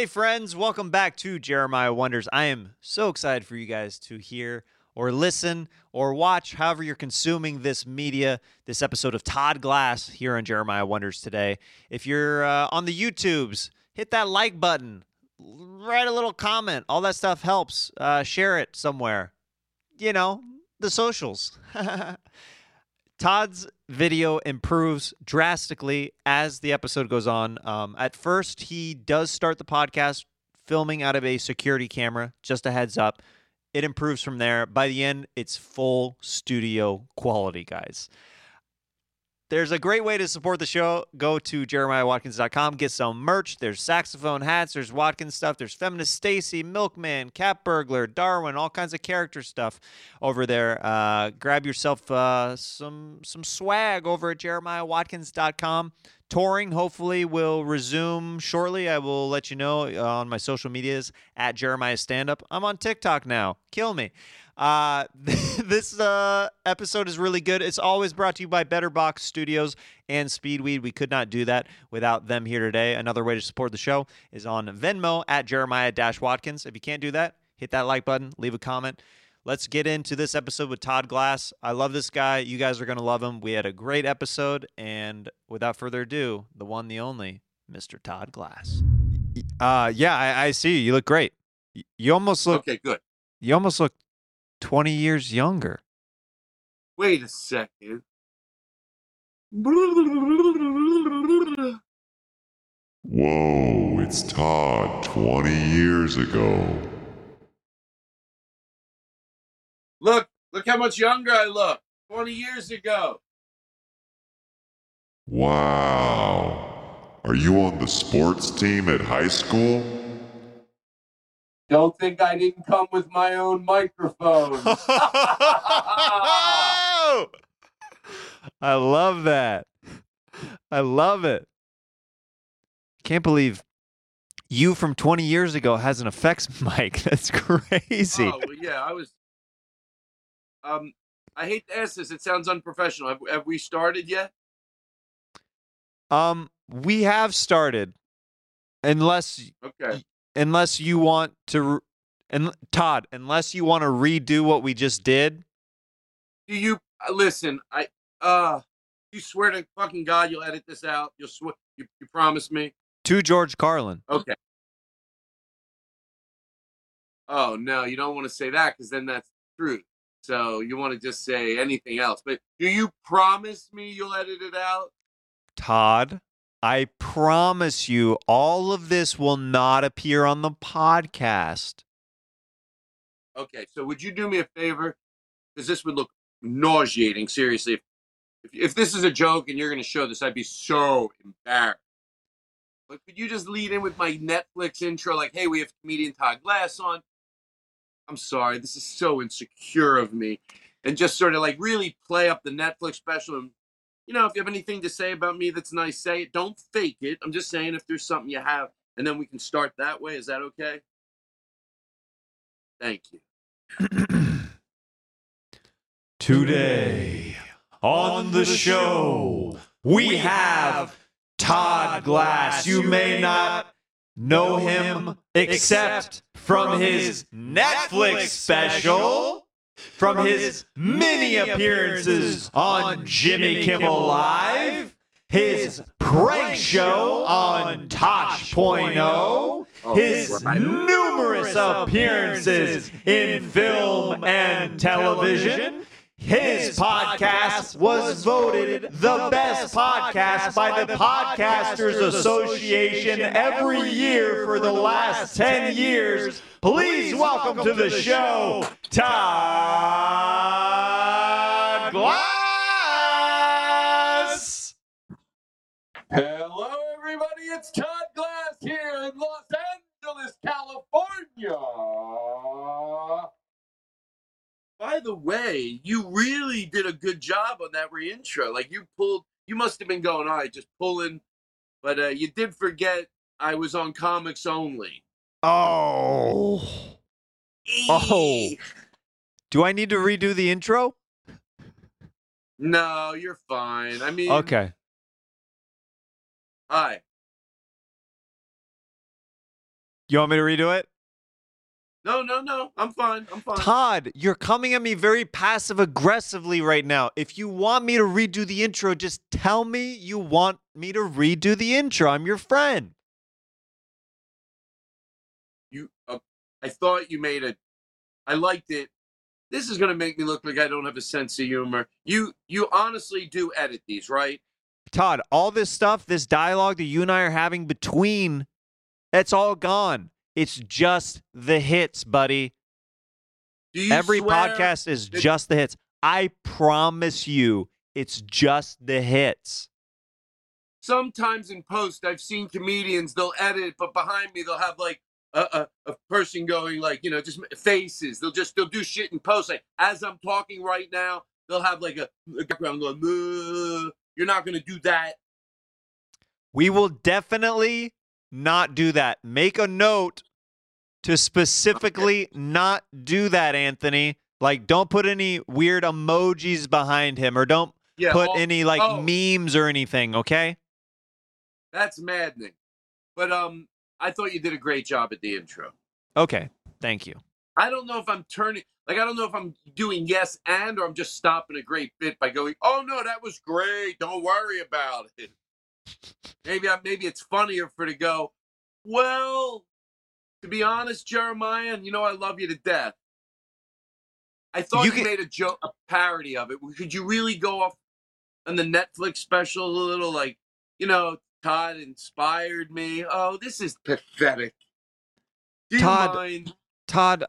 Hey, friends, welcome back to Jeremiah Wonders. I am so excited for you guys to hear or listen or watch, however, you're consuming this media, this episode of Todd Glass here on Jeremiah Wonders today. If you're uh, on the YouTubes, hit that like button, write a little comment. All that stuff helps. Uh, share it somewhere. You know, the socials. Todd's video improves drastically as the episode goes on. Um, at first, he does start the podcast filming out of a security camera, just a heads up. It improves from there. By the end, it's full studio quality, guys. There's a great way to support the show. Go to jeremiahwatkins.com, get some merch. There's saxophone hats, there's Watkins stuff, there's Feminist Stacy, Milkman, Cat Burglar, Darwin, all kinds of character stuff over there. Uh, grab yourself uh, some some swag over at jeremiahwatkins.com. Touring hopefully will resume shortly. I will let you know uh, on my social medias at Jeremiah Stand Up. I'm on TikTok now. Kill me. Uh, this uh, episode is really good. It's always brought to you by Better Box Studios and Speedweed. We could not do that without them here today. Another way to support the show is on Venmo at Jeremiah Watkins. If you can't do that, hit that like button, leave a comment. Let's get into this episode with Todd Glass. I love this guy. You guys are going to love him. We had a great episode. And without further ado, the one, the only, Mr. Todd Glass. Uh, yeah, I, I see you. You look great. You almost look. Okay, good. You almost look 20 years younger. Wait a second. Whoa, it's Todd 20 years ago. Look, look how much younger I look. 20 years ago. Wow. Are you on the sports team at high school? Don't think I didn't come with my own microphone. I love that. I love it. Can't believe you from 20 years ago has an effects mic. That's crazy. Oh, well, yeah, I was. Um, I hate to ask this. It sounds unprofessional. Have, have we started yet? Um, we have started, unless Okay. Unless you want to, and Todd, unless you want to redo what we just did. Do you uh, listen? I uh, you swear to fucking God you'll edit this out. You'll swear. You, you promise me. To George Carlin. Okay. Oh no, you don't want to say that because then that's the truth. So you want to just say anything else. But do you promise me you'll edit it out? Todd, I promise you, all of this will not appear on the podcast. Okay. So would you do me a favor? Because this would look nauseating. Seriously, if, if if this is a joke and you're going to show this, I'd be so embarrassed. But could you just lead in with my Netflix intro, like, "Hey, we have comedian Todd Glass on." I'm sorry, this is so insecure of me, and just sort of like really play up the Netflix special. And you know, if you have anything to say about me that's nice, say it. Don't fake it. I'm just saying if there's something you have, and then we can start that way. Is that okay? Thank you. Today on the show, we have Todd Glass. You may not know him except from his Netflix special, from his many appearances on Jimmy Kimmel Live, his prank show on Tosh.0, his numerous appearances in film and television. His podcast was voted the best podcast by the Podcasters Association every year for the last 10 years. Please welcome to the show, Todd Glass. Hello, everybody. It's Todd Glass here in Los Angeles, California. By the way, you really did a good job on that reintro. Like you pulled, you must have been going, all right, just pulling, but uh, you did forget I was on comics only. Oh. Oh. Do I need to redo the intro? No, you're fine. I mean, Okay. Hi. You want me to redo it? No, no, no. I'm fine. I'm fine. Todd, you're coming at me very passive aggressively right now. If you want me to redo the intro, just tell me you want me to redo the intro. I'm your friend. You. Uh, I thought you made a. I liked it. This is gonna make me look like I don't have a sense of humor. You. You honestly do edit these, right? Todd, all this stuff, this dialogue that you and I are having between, that's all gone. It's just the hits, buddy. Do you Every swear podcast is just the hits. I promise you, it's just the hits. Sometimes in post, I've seen comedians they'll edit, but behind me they'll have like a, a, a person going like you know just faces. They'll just they'll do shit in post. Like as I'm talking right now, they'll have like a, a background going. You're not gonna do that. We will definitely not do that. Make a note to specifically not do that, Anthony. Like, don't put any weird emojis behind him or don't Yeah. put all- any like oh. memes or anything, okay? That's maddening. But um, I thought you did a great job at the intro. Okay. Thank you. I don't know if I'm turning like I don't know if I'm doing yes and or I'm just stopping a great bit by going, "Oh no, that was great. Don't worry about it." Maybe I maybe it's funnier for to go, "Well, to be honest, Jeremiah, and you know I love you to death. I thought You you, can- made a joke, a parody of it. Could you really go off on the Netflix special a little like, you know, Todd inspired me. Oh, this is pathetic. Do Todd, mind? Todd,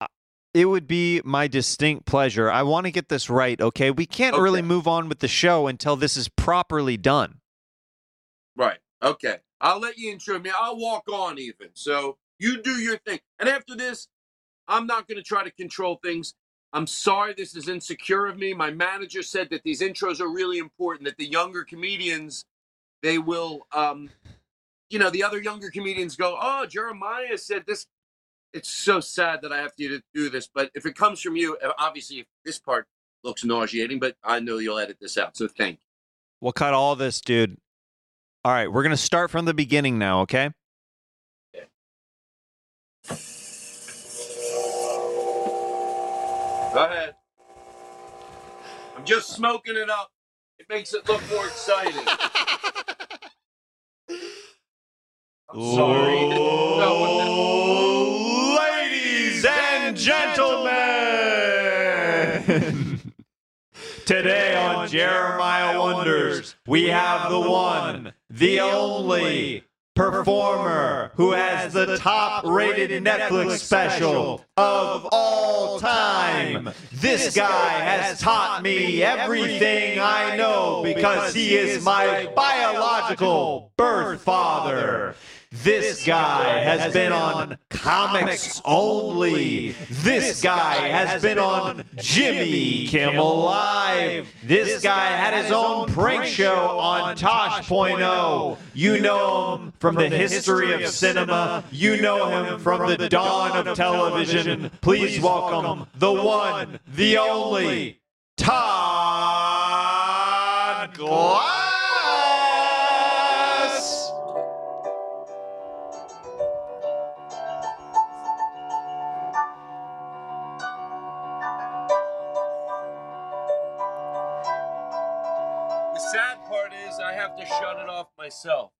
uh, it would be my distinct pleasure. I want to get this right, okay? We can't really move on with the show until this is properly done. Right. Okay. I'll let you intro me. I'll walk on even. So you do your thing. And after this, I'm not going to try to control things. I'm sorry this is insecure of me. My manager said that these intros are really important, that the younger comedians, they will, um, you know, the other younger comedians go, oh, Jeremiah said this. It's so sad that I have to do this. But if it comes from you, uh, obviously this part looks nauseating, but I know you'll edit this out. So thank you. We'll cut all this, dude. All right, we're going to start from the beginning now, okay? Go ahead. I'm just smoking it up. It makes it look more exciting. I'm sorry. No, Ladies and gentlemen, today on Jeremiah Wonders, we have the one, the only performer who has the top rated Netflix special of all time. This guy has taught me everything I know because he is my biological birth father. This guy has been on Comics Only. This guy has been on Jimmy Kimmel Live. This guy had his own prank show on Tosh.0. You know him from the history of cinema. You know him from the dawn of television. Please welcome the one, the only, Todd Glass. Have to shut it off myself.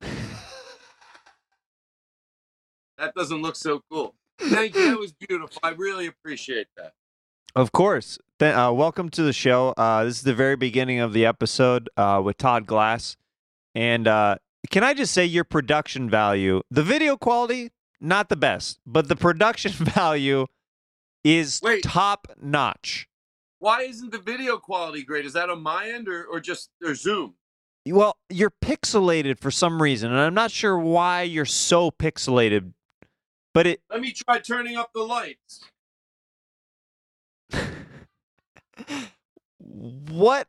that doesn't look so cool. Thank you. That was beautiful. I really appreciate that. Of course. Uh, welcome to the show. Uh, this is the very beginning of the episode uh, with Todd Glass. And uh, can I just say your production value, the video quality, not the best, but the production value is Wait. top notch. Why isn't the video quality great? Is that on my end or, or just or Zoom? Well, you're pixelated for some reason, and I'm not sure why you're so pixelated, but it. Let me try turning up the lights. What?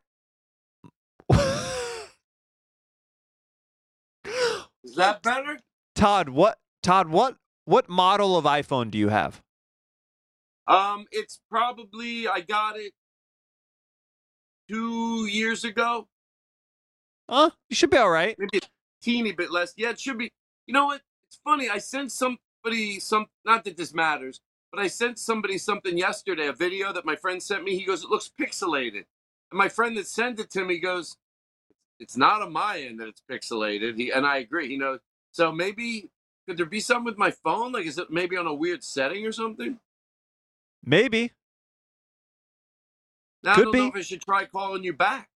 Is that better? Todd, what? Todd, what? What model of iPhone do you have? Um, it's probably I got it two years ago. Huh? You should be all right. maybe a teeny bit less. Yeah, it should be. You know what? It's funny. I sent somebody some. Not that this matters, but I sent somebody something yesterday. A video that my friend sent me. He goes, "It looks pixelated," and my friend that sent it to me goes, "It's not on my end that it's pixelated." He and I agree. You know, so maybe could there be something with my phone? Like, is it maybe on a weird setting or something? Maybe. Now, I don't know if I should try calling you back.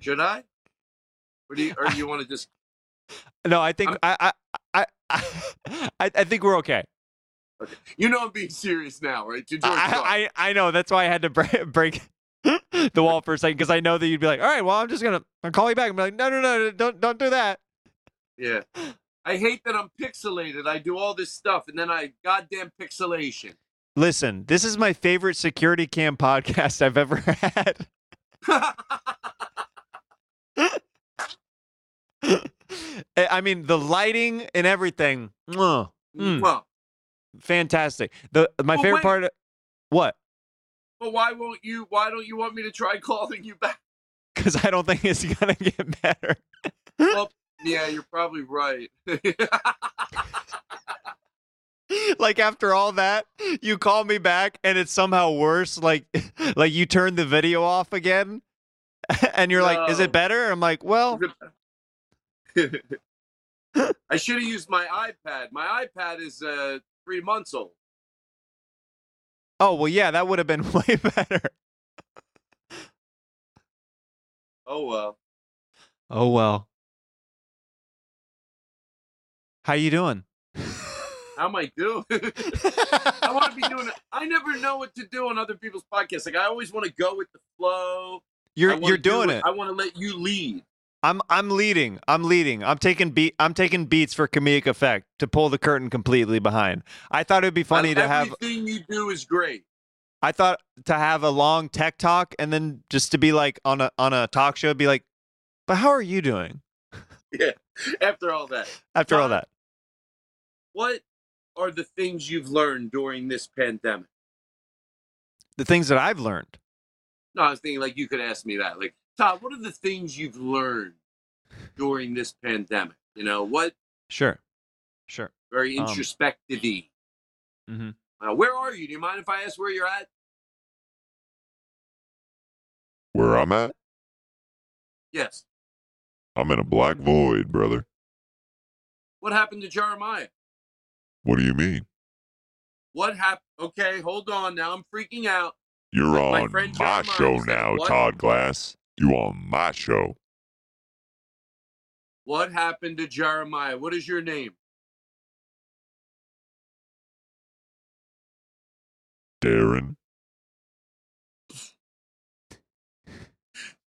Should I? Or do you, or you want to just? No, I think I I I I, I think we're okay. Okay. You know I'm being serious now, right? To George Carlin. I, I I know that's why I had to break, break the wall for a second because I know that you'd be like, all right, well, I'm just gonna I'll call you back and be like, no, no, no, don't don't do that. Yeah. I hate that I'm pixelated. I do all this stuff and then I goddamn pixelation. Listen, this is my favorite security cam podcast I've ever had. I I mean, the lighting and everything, Mm. Well, fantastic. The my Well, favorite wait. part. What? but why won't you? Why don't you want me to try calling you back? Because I don't think it's gonna get better. Well, yeah, you're probably right. like after all that, you call me back and it's somehow worse. Like, like you turn the video off again, and you're like, "Is it better?" I'm like, "Well, I should have used my iPad. My iPad is uh, three months old. oh well, yeah, that would have been way better." Oh well. Oh well. How you doing? How am I doing? I want to be doing it. I never know what to do on other people's podcasts. Like I always want to go with the flow. You're you're do doing it. I want to let you lead. I'm I'm leading. I'm leading. I'm taking beat. I'm taking beats for comedic effect to pull the curtain completely behind. I thought it'd be funny to have. Everything you do is great. I thought to have a long tech talk and then just to be like on a on a talk show, be like, but how are you doing Yeah. After all that, after all that? what are the things you've learned during this pandemic? The things that I've learned. No, I was thinking like you could ask me that. Like, Todd, what are the things you've learned during this pandemic? You know, what Sure, sure. very Um, introspective mhm. Uh, where are you? Do you mind if I ask where you're at? Where I'm at, Yes. I'm in a black void, brother. What happened to Jeremiah? What do you mean? What happened? Okay, hold on. Now I'm freaking out. You're My- my on friend my Jeremiah show said, now, "What?" Todd Glass. You on my show. What happened to Jeremiah? What is your name? Darren.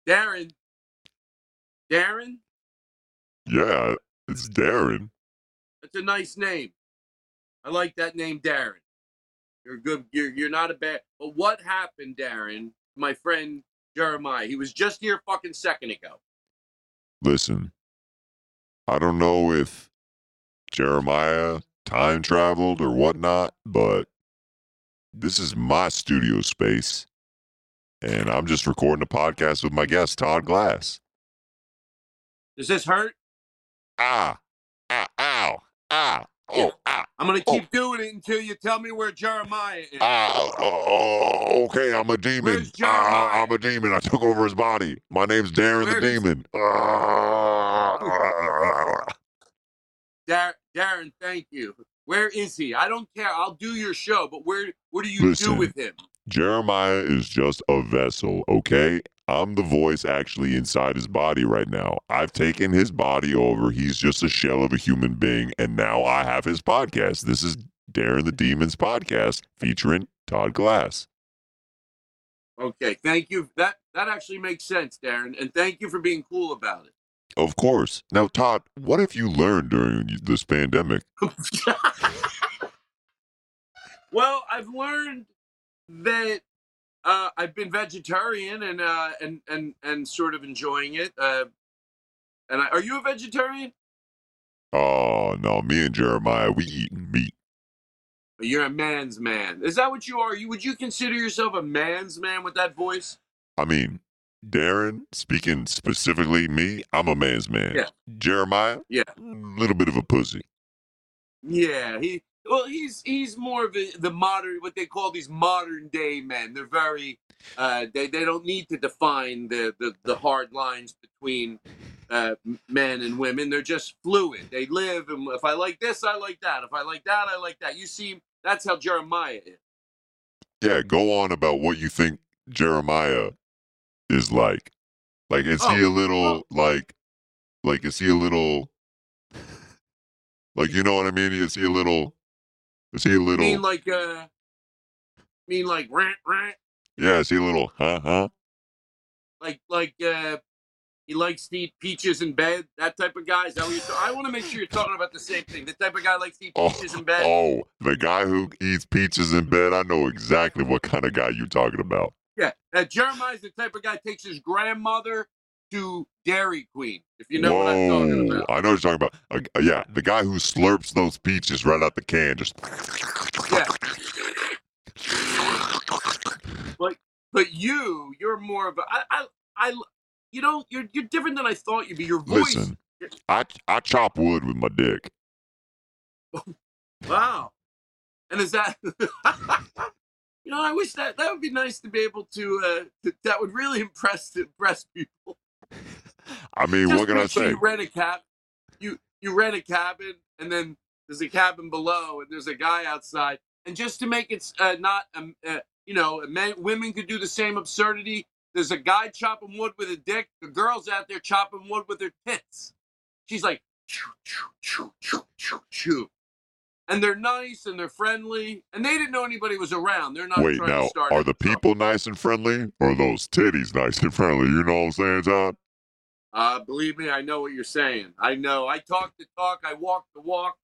Darren. Darren? Yeah, it's Darren. That's a nice name. I like that name, Darren. You're good. You're you're not a bad. But what happened, Darren? My friend Jeremiah. He was just here a fucking second ago. Listen, I don't know if Jeremiah time traveled or whatnot, but this is my studio space. And I'm just recording a podcast with my guest, Todd Glass. Does this hurt? Ah, ah, ow, ah, oh, ah, I'm gonna Oh. keep doing it until you tell me where Jeremiah is. ah, oh, oh, okay, I'm a demon. Ah, I'm a demon. I took over his body. My name's Darren the Demon. Ah, Dar- Darren, thank you. Where is he? I don't care. I'll do your show, but where what do you Listen. do with him? Jeremiah is just a vessel, okay? I'm the voice actually inside his body right now. I've taken his body over. He's just a shell of a human being, and now I have his podcast. This is Darren the Demon's podcast featuring Todd Glass. Okay, thank you. That that actually makes sense, Darren, and thank you for being cool about it. Of course. Now, Todd, what have you learned during this pandemic? well, I've learned that uh, I've been vegetarian and uh, and and and sort of enjoying it. Uh, and I, are you a vegetarian? Oh, no, me and Jeremiah, we eating meat. You're a man's man. Is that what you are? You would you consider yourself a man's man with that voice? I mean, Darren, speaking specifically me, I'm a man's man. Yeah. Jeremiah, Yeah. a little bit of a pussy. Yeah, he well, he's he's more of a, the modern what they call these modern day men. They're very uh, they they don't need to define the the, the hard lines between uh, men and women. They're just fluid. They live, and if I like this, I like that. If I like that, I like that. You see, that's how Jeremiah is. Yeah, go on about what you think Jeremiah is like. Like, is he Oh, a little like, like is he a little, like you know what I mean? Is he a little? Is he a little? mean like uh, mean like rant rant yeah, is he a little? Huh? Huh? like like uh. He likes to eat peaches in bed. That type of guy. Is that what you're? ta- I want to make sure you're talking about the same thing. The type of guy likes to eat Oh, peaches in bed. Oh, the guy who eats peaches in bed. I know exactly what kind of guy you're talking about. Yeah, uh, Jeremiah's the type of guy takes his grandmother to Dairy Queen. If you know what I'm talking Whoa, about. I know what you're talking about. Uh, yeah, the guy who slurps those peaches right out the can. Just Yeah, but you, you're more of a. I, I, I you know, you're you're different than I thought you'd be. Your voice. listen. I I chop wood with my dick. Wow. And is that? you know, I wish that that would be nice to be able to. Uh, to, that would really impress impress people. I mean, Just what can I say? You rent a cab. You you rent a cabin, and then there's a cabin below, and there's a guy outside. And just to make it uh, not, um, uh, you know, men, women could do the same absurdity. There's a guy chopping wood with a dick. The girl's out there chopping wood with her tits. She's like, choo, choo, choo, choo, choo, choo. And they're nice and they're friendly, and they didn't know anybody was around. They're not Wait, trying now to start. are the people nice and friendly, or are those titties nice and friendly? You know what I'm saying, John? Uh, believe me, I know what you're saying. I know. I talk the talk. I walk the walk.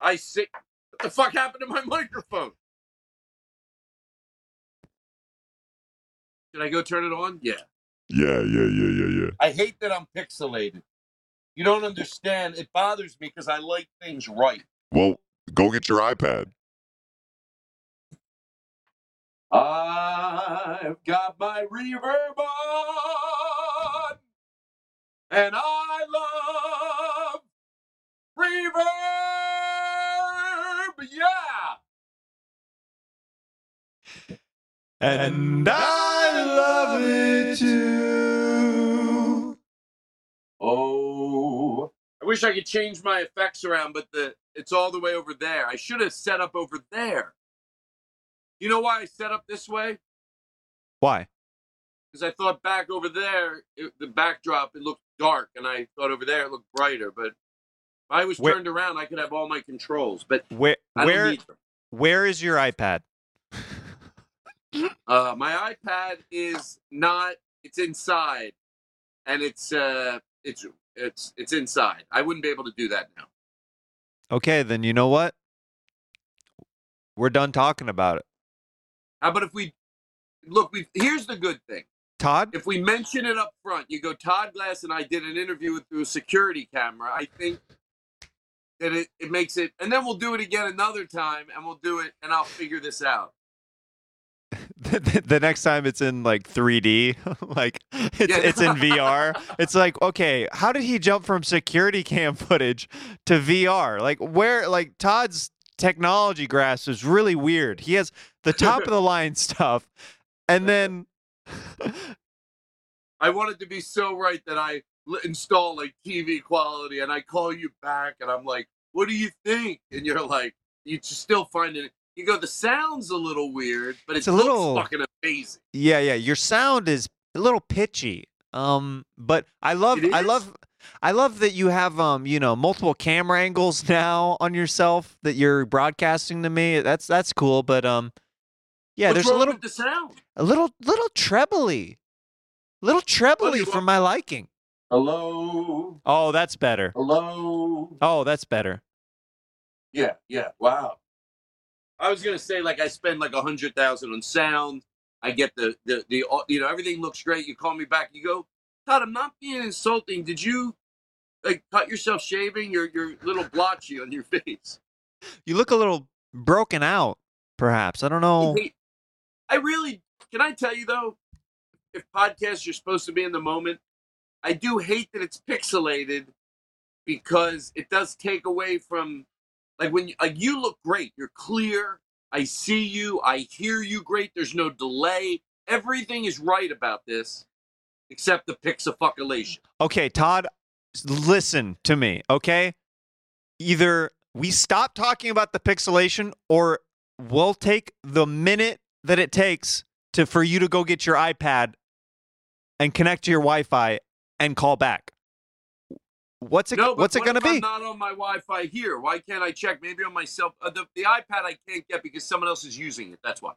I sit. What the fuck happened to my microphone? Did I go turn it on? Yeah. Yeah, yeah, yeah, yeah, yeah. I hate that I'm pixelated. You don't understand. It bothers me because I like things right. Well, go get your iPad. I've got my reverb on, and I love reverb. Yeah. And I love it too. Oh, I wish I could change my effects around, but the it's all the way over there. I should have set up over there. You know why I set up this way? Why? Because I thought back over there, it, the backdrop it looked dark, and I thought over there it looked brighter. But if I was Where- turned around, I could have all my controls. But Where where where is your iPad? Uh, my iPad is not. It's inside, and it's uh, it's it's it's inside. I wouldn't be able to do that now. Okay, then you know what? We're done talking about it. How about if we look? We here's the good thing. Todd, If we mention it up front, you go. Todd Glass and I did an interview with through a security camera. I think that it, it makes it, and then we'll do it again another time, and we'll do it, and I'll figure this out. the, the- the next time it's in like 3D, like it's Yeah. it's in VR. It's like, okay, how did he jump from security cam footage to VR? Like where like Todd's technology grasp is really weird. He has the top of the line stuff and then I wanted to be so right that I install like TV quality, and I call you back, and I'm like, "What do you think?" And you're like, "You still find it." You go, "The sound's a little weird, but it It's a looks little- fucking amazing." yeah, yeah, your sound is a little pitchy. Um but I love I love I love that you have um, you know, multiple camera angles now on yourself that you're broadcasting to me. That's that's cool, but um yeah, What's there's a little the sound. a little little trebly. Little trebly for my liking. Hello, Oh, that's better. hello. Oh, that's better. Yeah, yeah. Wow. I was gonna say like I spend like a hundred thousand on sound. I get the, the the you know everything looks great. You call me back. You go, Todd. I'm not being insulting. Did you like cut yourself shaving? You're you're a little blotchy on your face. You look a little broken out, perhaps. I don't know. I really can I tell you though, if podcasts you're supposed to be in the moment, I do hate that it's pixelated because it does take away from like when you, like you look great, you're clear. I see you, I hear you great. There's no delay. Everything is right about this, except the pixafuckulation. Okay, Todd, listen to me, okay? Either we stop talking about the pixelation or we'll take the minute that it takes to for you to go get your iPad and connect to your Wi-Fi and call back. What's it No, what's it going to be? I'm not on my Wi-Fi here. Why can't I check? Maybe on myself. Uh, the, the iPad I can't get because someone else is using it. That's why.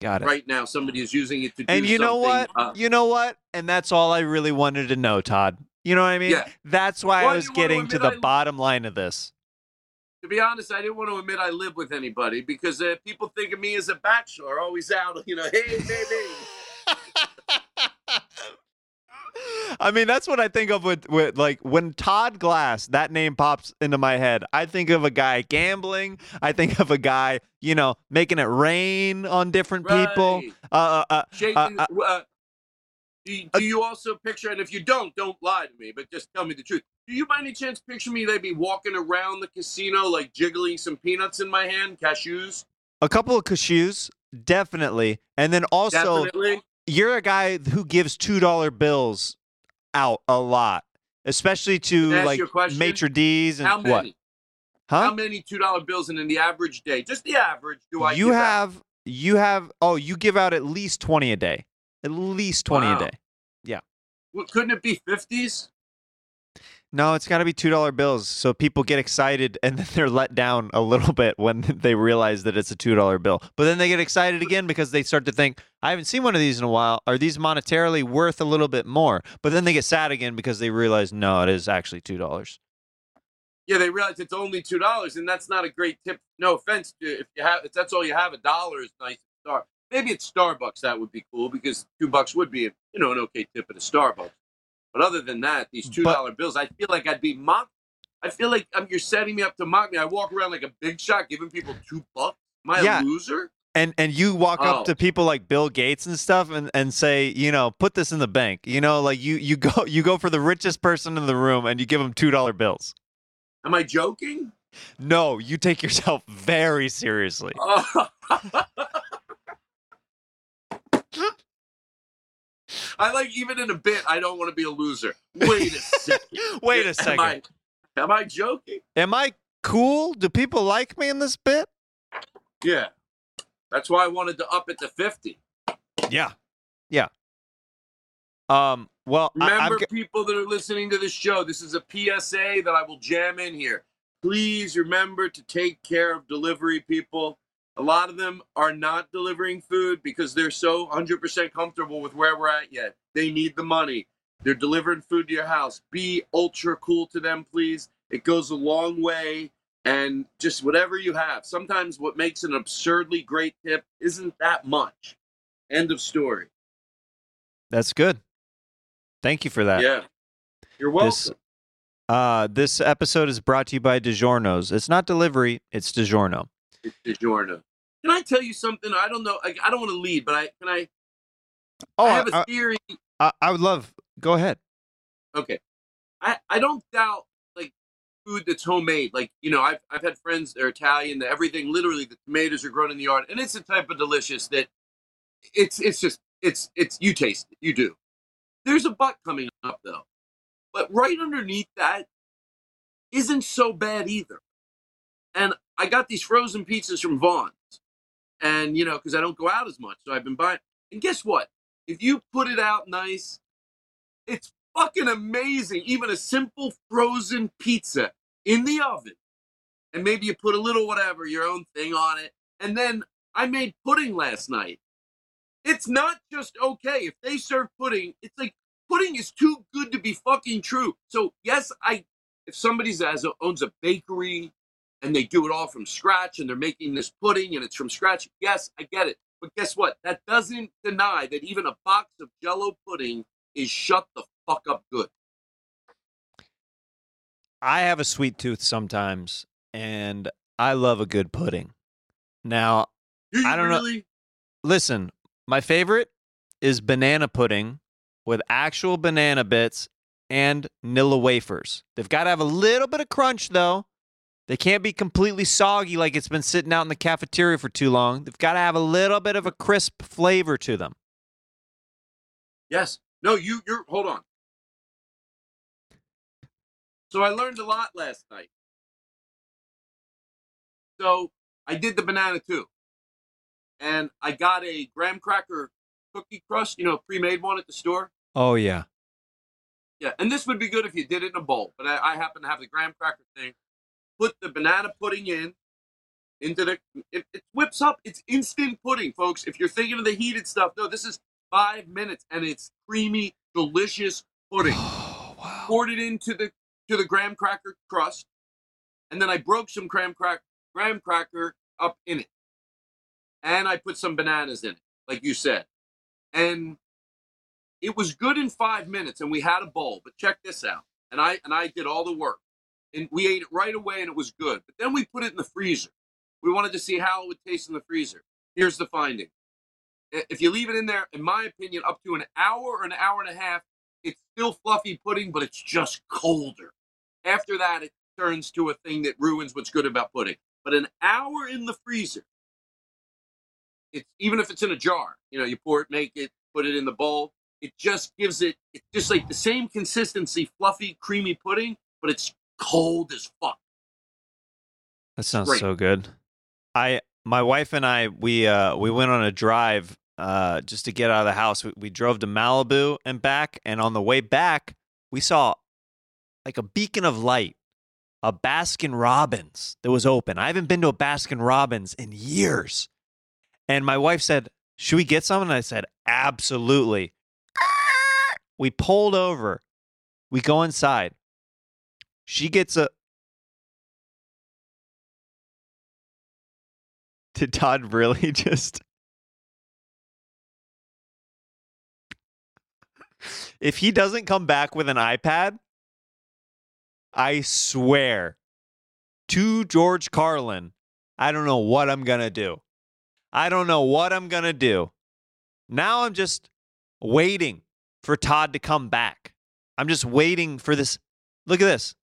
Got it. Right now, somebody is using it to do And you know what? uh, you know what? And that's all I really wanted to know, Todd. You know what I mean? Yeah. That's why I was getting to the I- bottom line of this. To be honest, I didn't want to admit I live with anybody because uh, people think of me as a bachelor, always out, you know, hey, baby. I mean, that's what I think of with, with like when Todd Glass, that name pops into my head. I think of a guy gambling. I think of a guy, you know, making it rain on different people. Right. Uh, uh, uh, Shaking, Uh, uh, do, you- uh, do you also picture, and if you don't, don't lie to me, but just tell me the truth. Do you by any chance picture me, they be walking around the casino, like jiggling some peanuts in my hand, cashews? a couple of cashews, definitely. And then also, Definitely. you're a guy who gives two dollar bills out a lot, especially to like maitre d's and How many? what? Huh? How many two dollar bills in, in the average day? Just the average. Do I? you give out? have you have oh you give out at least 20 a day at least 20 Wow. a day Yeah. Well, couldn't it be fifties? no it's got to be two dollar bills so people get excited and then they're let down a little bit when they realize that it's a two dollar bill but then they get excited again because they start to think i haven't seen one of these in a while are these monetarily worth a little bit more but then they get sad again because they realize no it is actually two dollars Yeah, they realize it's only two dollars, and that's not a great tip. No offense if you have if that's all you have, a dollar is nice. at Star maybe at Starbucks that would be cool because two bucks would be you know an okay tip at a Starbucks. But other than that, these two dollar bills, I feel like I'd be mocked. I feel like um, you're setting me up to mock me. I walk around like a big shot, giving people two bucks. Am I Yeah. a loser? and and you walk Oh. up to people like Bill Gates and stuff and, and say, you know, put this in the bank. You know, like you you go you go for the richest person in the room and you give them two dollar bills. Am I joking? No, you take yourself very seriously. I like even in a bit. I don't want to be a loser. Wait a second. Wait a Am second. I, am I joking? Am I cool? Do people like me in this bit? Yeah. That's why I wanted to up it to 50. Yeah. Yeah. Um well, I, I'm Remember, people that are listening to this show, this is a PSA that I will jam in here. Please remember to take care of delivery people. A lot of them are not delivering food because they're so 100% comfortable with where we're at yet. They need the money. They're delivering food to your house. Be ultra cool to them, please. It goes a long way. And just whatever you have. Sometimes what makes an absurdly great tip isn't that much. End of story. that's good. Thank you for that. Yeah. You're welcome. This uh this episode is brought to you by DiGiorno's. It's not delivery, it's DiGiorno. DiGiorno. Can I tell you something? I don't know. I, I don't want to lead, but I can I. Oh, I have a I, theory. I, I would love. Go ahead. Okay, I I don't doubt like food that's homemade. Like you know, I've I've had friends that are Italian. That everything literally the tomatoes are grown in the yard, and it's a type of delicious that it's it's just it's it's you taste it. You do. There's a butt coming up though, but right underneath that isn't so bad either. And I got these frozen pizzas from Vons, and you know, because I don't go out as much, so I've been buying. And guess what? If you put it out nice, it's fucking amazing. Even a simple frozen pizza in the oven, and maybe you put a little whatever your own thing on it. And then I made pudding last night. It's not just okay if they serve pudding. It's like pudding is too good to be fucking true. So yes, I if a, owns a bakery and they do it all from scratch and they're making this pudding and it's from scratch, yes, I get it. But guess what? That doesn't deny that even a box of Jello pudding is shut the fuck up good. I have a sweet tooth sometimes, and I love a good pudding. Now, Do I don't know- listen, my favorite is banana pudding with actual banana bits and Nilla wafers. They've got to have a little bit of crunch though. They can't be completely soggy like it's been sitting out in the cafeteria for too long. They've got to have a little bit of a crisp flavor to them. Yes. No, you you're hold on. So I learned a lot last night. So I did the banana too. And I got a graham cracker cookie crust, you know, pre-made one at the store. Oh yeah. Yeah, and this would be good if you did it in a bowl. But I, I happen to have the graham cracker thing. Put the banana pudding in into the. It, it whips up. It's instant pudding, folks. If you're thinking of the heated stuff, no, this is five minutes, and it's creamy, delicious pudding. Oh, wow. Poured it into the to the graham cracker crust, and then I broke some graham crack graham cracker up in it, and I put some bananas in it, like you said, and it was good in five minutes, and we had a bowl. But check this out, and I and I did all the work, and we ate it right away, and it was good. But then we put it in the freezer. We wanted to see how it would taste in the freezer. Here's the finding: if you leave it in there, in my opinion, up to an hour or an hour and a half, it's still fluffy pudding, but it's just colder. After that, it turns to a thing that ruins what's good about pudding. But an hour in the freezer, it's even if it's in a jar, you know, you pour it, make it, put it in the bowl. It just gives it, it's just like the same consistency, fluffy, creamy pudding, but it's cold as fuck. That sounds Great. so good. I my wife and I we uh we went on a drive uh just to get out of the house. We, we drove to Malibu and back and on the way back we saw like a beacon of light, a Baskin Robbins that was open. I haven't been to a Baskin Robbins in years. And my wife said, "Should we get some?" And I said, "Absolutely." We pulled over. We go inside. She gets a Did Todd really just? If he doesn't come back with an iPad, I swear to George Carlin, I don't know what I'm going to do. I don't know what I'm going to do. Now I'm just waiting for Todd to come back. I'm just waiting for this. Look at this.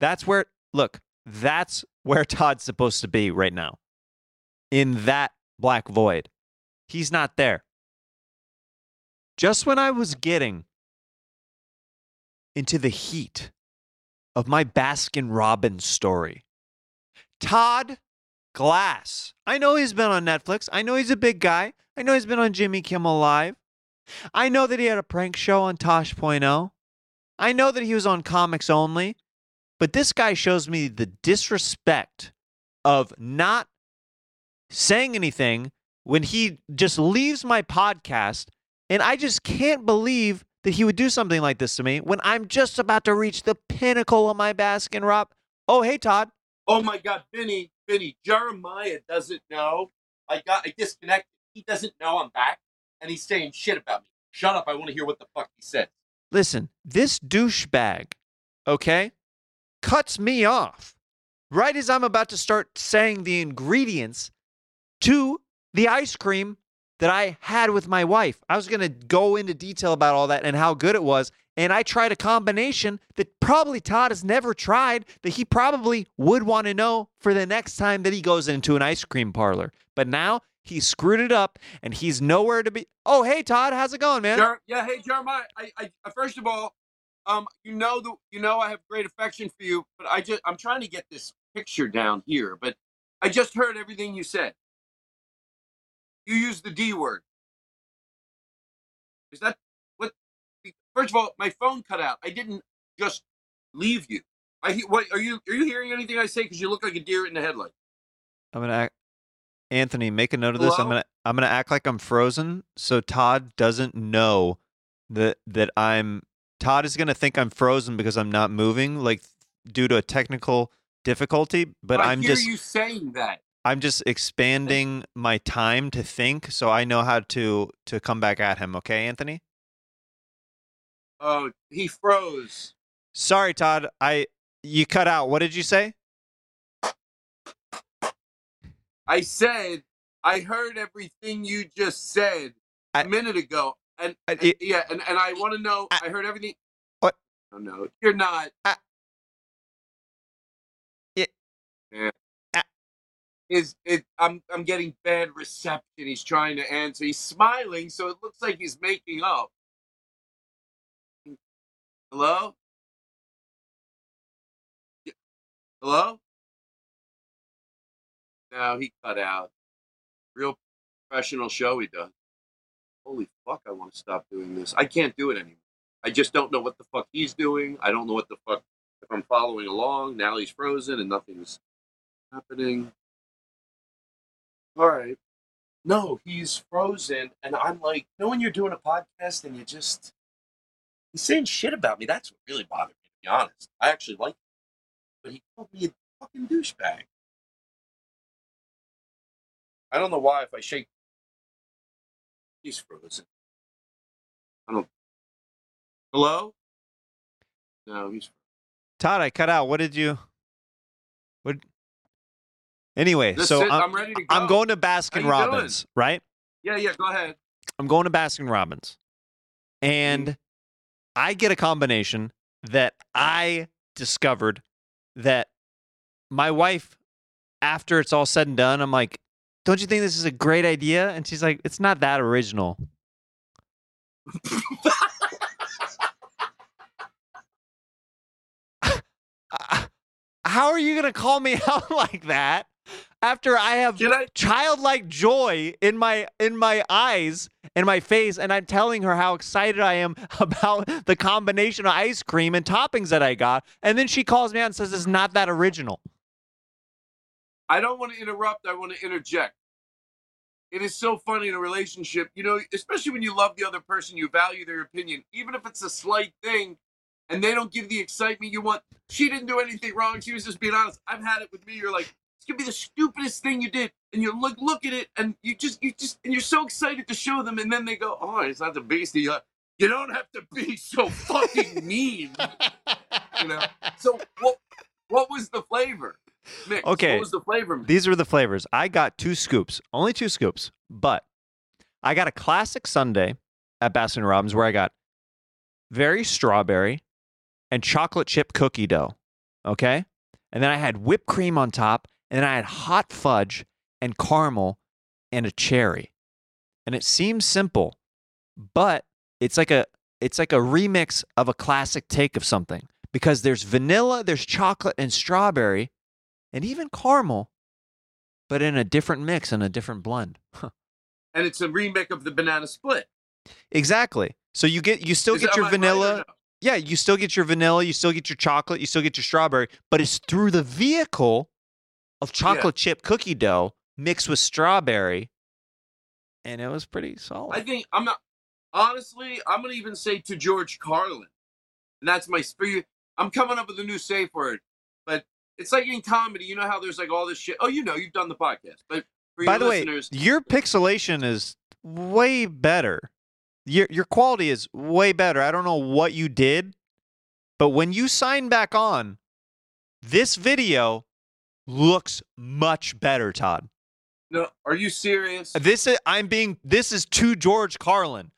That's where, look, that's where Todd's supposed to be right now in that black void. He's not there. Just when I was getting into the heat of my Baskin Robbins story, Todd Glass. I know he's been on Netflix. I know he's a big guy. I know he's been on Jimmy Kimmel Live. I know that he had a prank show on Tosh.0. I know that he was on Comics Only. But this guy shows me the disrespect of not saying anything when he just leaves my podcast. And I just can't believe that he would do something like this to me when I'm just about to reach the pinnacle of my Baskin Rob. Oh, hey, Todd. Oh my God, Vinny, Vinny, Jeremiah doesn't know. I got, I disconnected. He doesn't know I'm back, and he's saying shit about me. Shut up! I want to hear what the fuck he said. Listen, this douchebag, okay, cuts me off right as I'm about to start saying the ingredients to the ice cream that I had with my wife. I was going to go into detail about all that and how good it was. And I tried a combination that probably Todd has never tried, that he probably would want to know for the next time that he goes into an ice cream parlor. But now he screwed it up and he's nowhere to be. Oh, hey, Todd, how's it going, man? Yeah, hey Jeremiah. I, I, uh, first of all, um, you know the, you know I have great affection for you, but I just, I'm trying to get this picture down here. But I just heard everything you said. You used the D word. Is that what? First of all, my phone cut out. I didn't just leave you. I what are you are you hearing anything I say? Because you look like a deer in the headlight. I'm gonna act. Anthony, make a note of this. I'm gonna I'm gonna act like I'm frozen, so Todd doesn't know that that I'm. Todd is gonna think I'm frozen because I'm not moving, like due to a technical difficulty. But I I'm hear just you saying that. I'm just expanding my time to think, so I know how to to come back at him. Okay, Anthony. Oh, he froze. Sorry, Todd. I you cut out. What did you say? I said I heard everything you just said a I- minute ago, and, and- it- yeah, and, and I want to know. I- I heard everything. What? Oh no, you're not. I- It- Yeah. I- Is it? I'm I'm getting bad reception. He's trying to answer. He's smiling, so it looks like he's making up. Hello. Hello. No, he cut out. Real professional show he does. Holy fuck, I want to stop doing this. I can't do it anymore. I just don't know what the fuck he's doing. I don't know what the fuck if I'm following along. Now he's frozen and nothing's happening. All right. No, he's frozen, and I'm like, you know when you're doing a podcast and you just he's saying shit about me. That's what really bothered me, to be honest. I actually like him. But he called me a fucking douchebag. I don't know why if I shake he's frozen. I don't Hello? No, he's Todd, I cut out. What did you? What? Anyway, so is- I'm, I'm ready to go. I'm going to Baskin Robbins, right? Yeah, yeah, go ahead. I'm going to Baskin Robbins, and Mm-hmm. I get a combination that I discovered that my wife, after it's all said and done, I'm like, "Don't you think this is a great idea?" And she's like, "It's not that original." How are you gonna call me out like that after I have I childlike joy in my in my eyes and my face and I'm telling her how excited I am about the combination of ice cream and toppings that I got and then she calls me out and says it's not that original. I don't want to interrupt, I want to interject. It is so funny in a relationship, you know, especially when you love the other person, you value their opinion, even if it's a slight thing and they don't give the excitement you want. She didn't do anything wrong. She was just being honest. I've had it with me. You're like, it's gonna be the stupidest thing you did, and you look look at it, and you just you just and you're so excited to show them, and then they go, oh, it's not the biggest deal. You don't have to be so fucking mean, you know. So what what was the flavor? Mix, Okay. what was the flavor? Mix? These were the flavors. I got two scoops, only two scoops, but I got a classic sundae at Baskin Robbins where I got very strawberry and chocolate chip cookie dough. Okay. And then I had whipped cream on top, and then I had hot fudge and caramel and a cherry. And it seems simple, but it's like a it's like a remix of a classic take of something because there's vanilla, there's chocolate and strawberry, and even caramel, but in a different mix and a different blend. and it's a remake of the banana split. exactly. So you get you still Is get it- your right vanilla. no? Yeah, you still get your vanilla, you still get your chocolate, you still get your strawberry, but it's through the vehicle of chocolate chip cookie dough mixed with strawberry, and it was pretty solid. I think I'm not honestly. I'm gonna even say to George Carlin, and that's my spirit. I'm coming up with a new safe word, but it's like in comedy. You know how there's like all this shit. Oh, you know, you've done the podcast, but for By your the listeners, way, your pixelation is way better. Your your quality is way better. I don't know what you did, but when you sign back on, this video looks much better, Todd. no, are you serious? This is I'm being this is to George Carlin.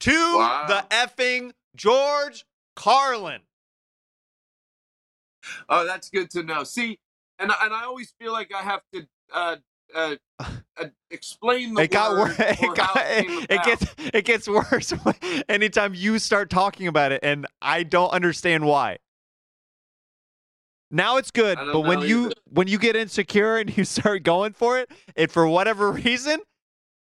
To Wow. the effing George Carlin. Oh, that's good to know. See, and and I always feel like I have to uh, uh, uh, explain the It got word worse. It, got, it, it, gets it gets worse anytime you start talking about it, and I don't understand why. Now it's good, but when know you either. when you get insecure and you start going for it, it for whatever reason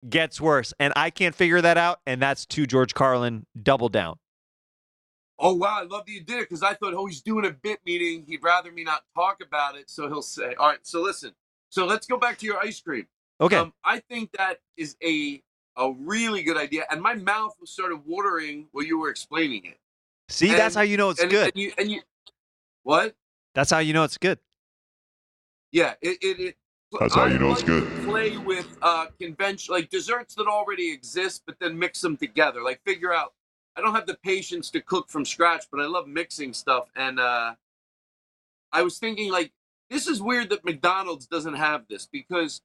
gets worse, and I can't figure that out. And that's to George Carlin. Double down. Oh wow, I love that you did it because I thought, oh, he's doing a bit meeting. He'd rather me not talk about it, so he'll say, all right. So listen. So let's go back to your ice cream. Okay, Um, I think that is a a really good idea, and my mouth was sort of watering while you were explaining it. see, that's how you know it's and, good. And you, and you, what? That's how you know it's good. Yeah, it. it, it That's how I you know it's good. to Play with uh, convention like desserts that already exist, but then mix them together. Like figure out. I don't have the patience to cook from scratch, but I love mixing stuff. And uh, I was thinking like this is weird that McDonald's doesn't have this because,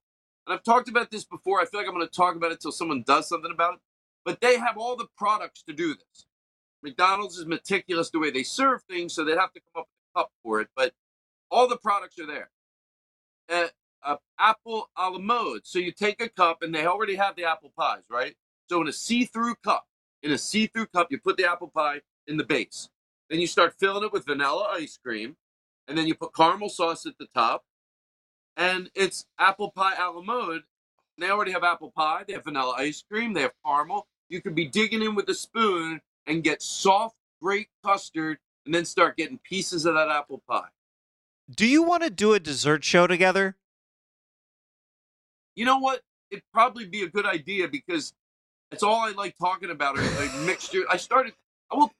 and I've talked about this before. I feel like I'm going to talk about it till someone does something about it. but they have all the products to do this. McDonald's is meticulous the way they serve things, so they'd have to come up with a cup for it. But all the products are there. Uh, uh, apple a la mode. So you take a cup, and they already have the apple pies, right? So in a see-through cup, in a see-through cup, you put the apple pie in the base. Then you start filling it with vanilla ice cream, and then you put caramel sauce at the top, and it's apple pie a la mode. They already have apple pie. They have vanilla ice cream. They have caramel. You could be digging in with a spoon and get soft, great custard, and then start getting pieces of that apple pie. Do you want to do a dessert show together? You know what? It'd probably be a good idea because that's all I like talking about are like mixture. I started. I will.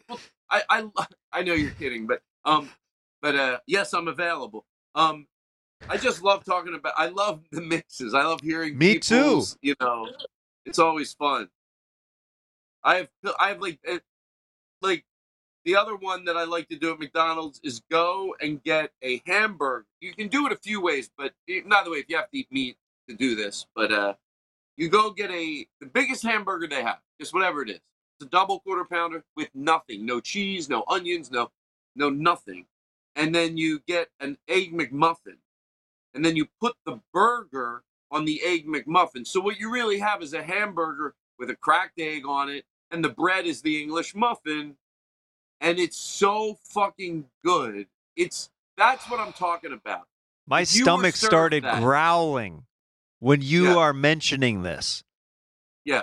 I, I I know you're kidding, but um, but uh, yes, I'm available. Um, I just love talking about. I love the mixes. I love hearing. Me too. You know, it's always fun. I have I have like eh, like the other one that I like to do at McDonald's is go and get a hamburger. You can do it a few ways, but eh, not the way if you have to eat meat to do this. But uh, you go get a the biggest hamburger they have, just whatever it is. It's a double quarter pounder with nothing, no cheese, no onions, no no nothing, and then you get an egg McMuffin, and then you put the burger on the egg McMuffin. So what you really have is a hamburger with a cracked egg on it, and the bread is the English muffin, and it's so fucking good. It's that's what I'm talking about. My If you were stomach started that- growling when you Yeah. are mentioning this. Yeah.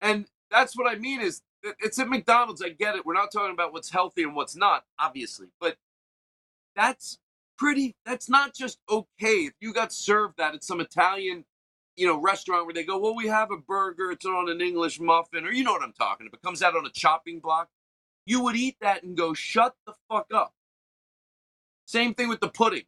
And that's what I mean is it's at McDonald's. I get it. We're not talking about what's healthy and what's not, obviously, but that's pretty. That's not just okay. If you got served that at some Italian, you know, restaurant where they go, well, we have a burger. It's on an English muffin, or you know what I'm talking about. It comes out on a chopping block. You would eat that and go, shut the fuck up. Same thing with the pudding.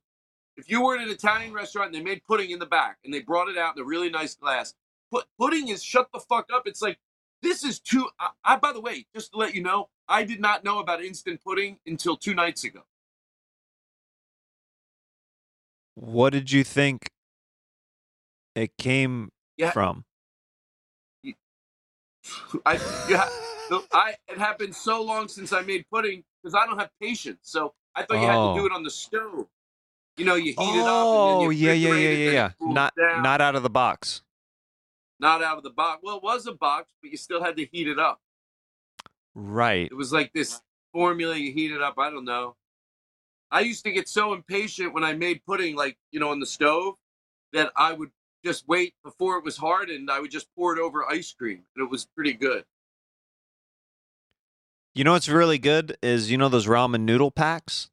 If you were at an Italian restaurant and they made pudding in the back and they brought it out in a really nice glass, put, pudding is shut the fuck up. It's like this is too. I, I by the way, just to let you know, I did not know about instant pudding until two nights ago. What did you think it came Yeah. from? I yeah, I it happened so long since I made pudding because I don't have patience. So I thought you had to do Oh. it on the stove. You know, you heat it up. Oh, and then you yeah, yeah, yeah, yeah, yeah. Not down. not out of the box. not out of the box. Well, it was a box, but you still had to heat it up. Right. It was like this formula you heat it up. I don't know. I used to get so impatient when I made pudding, like you know, on the stove, that I would just wait before it was hard, and I would just pour it over ice cream, and it was pretty good. You know what's really good is you know those ramen noodle packs?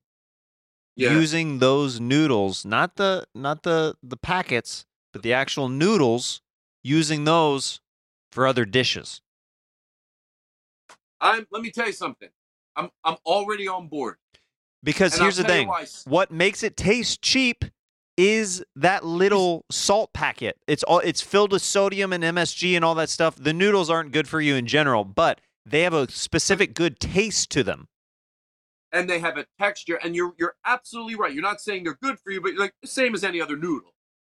Yeah. Using those noodles, not the not the the packets, but the actual noodles, using those for other dishes. I'm. Let me tell you something. I'm. I'm already on board. Because And I'll here's the thing. What makes it taste cheap is that little salt packet. It's all it's filled with sodium and MSG and all that stuff. The noodles aren't good for you in general, but they have a specific good taste to them. And they have a texture and you're you're absolutely right. You're not saying they're good for you but like the same as any other noodle.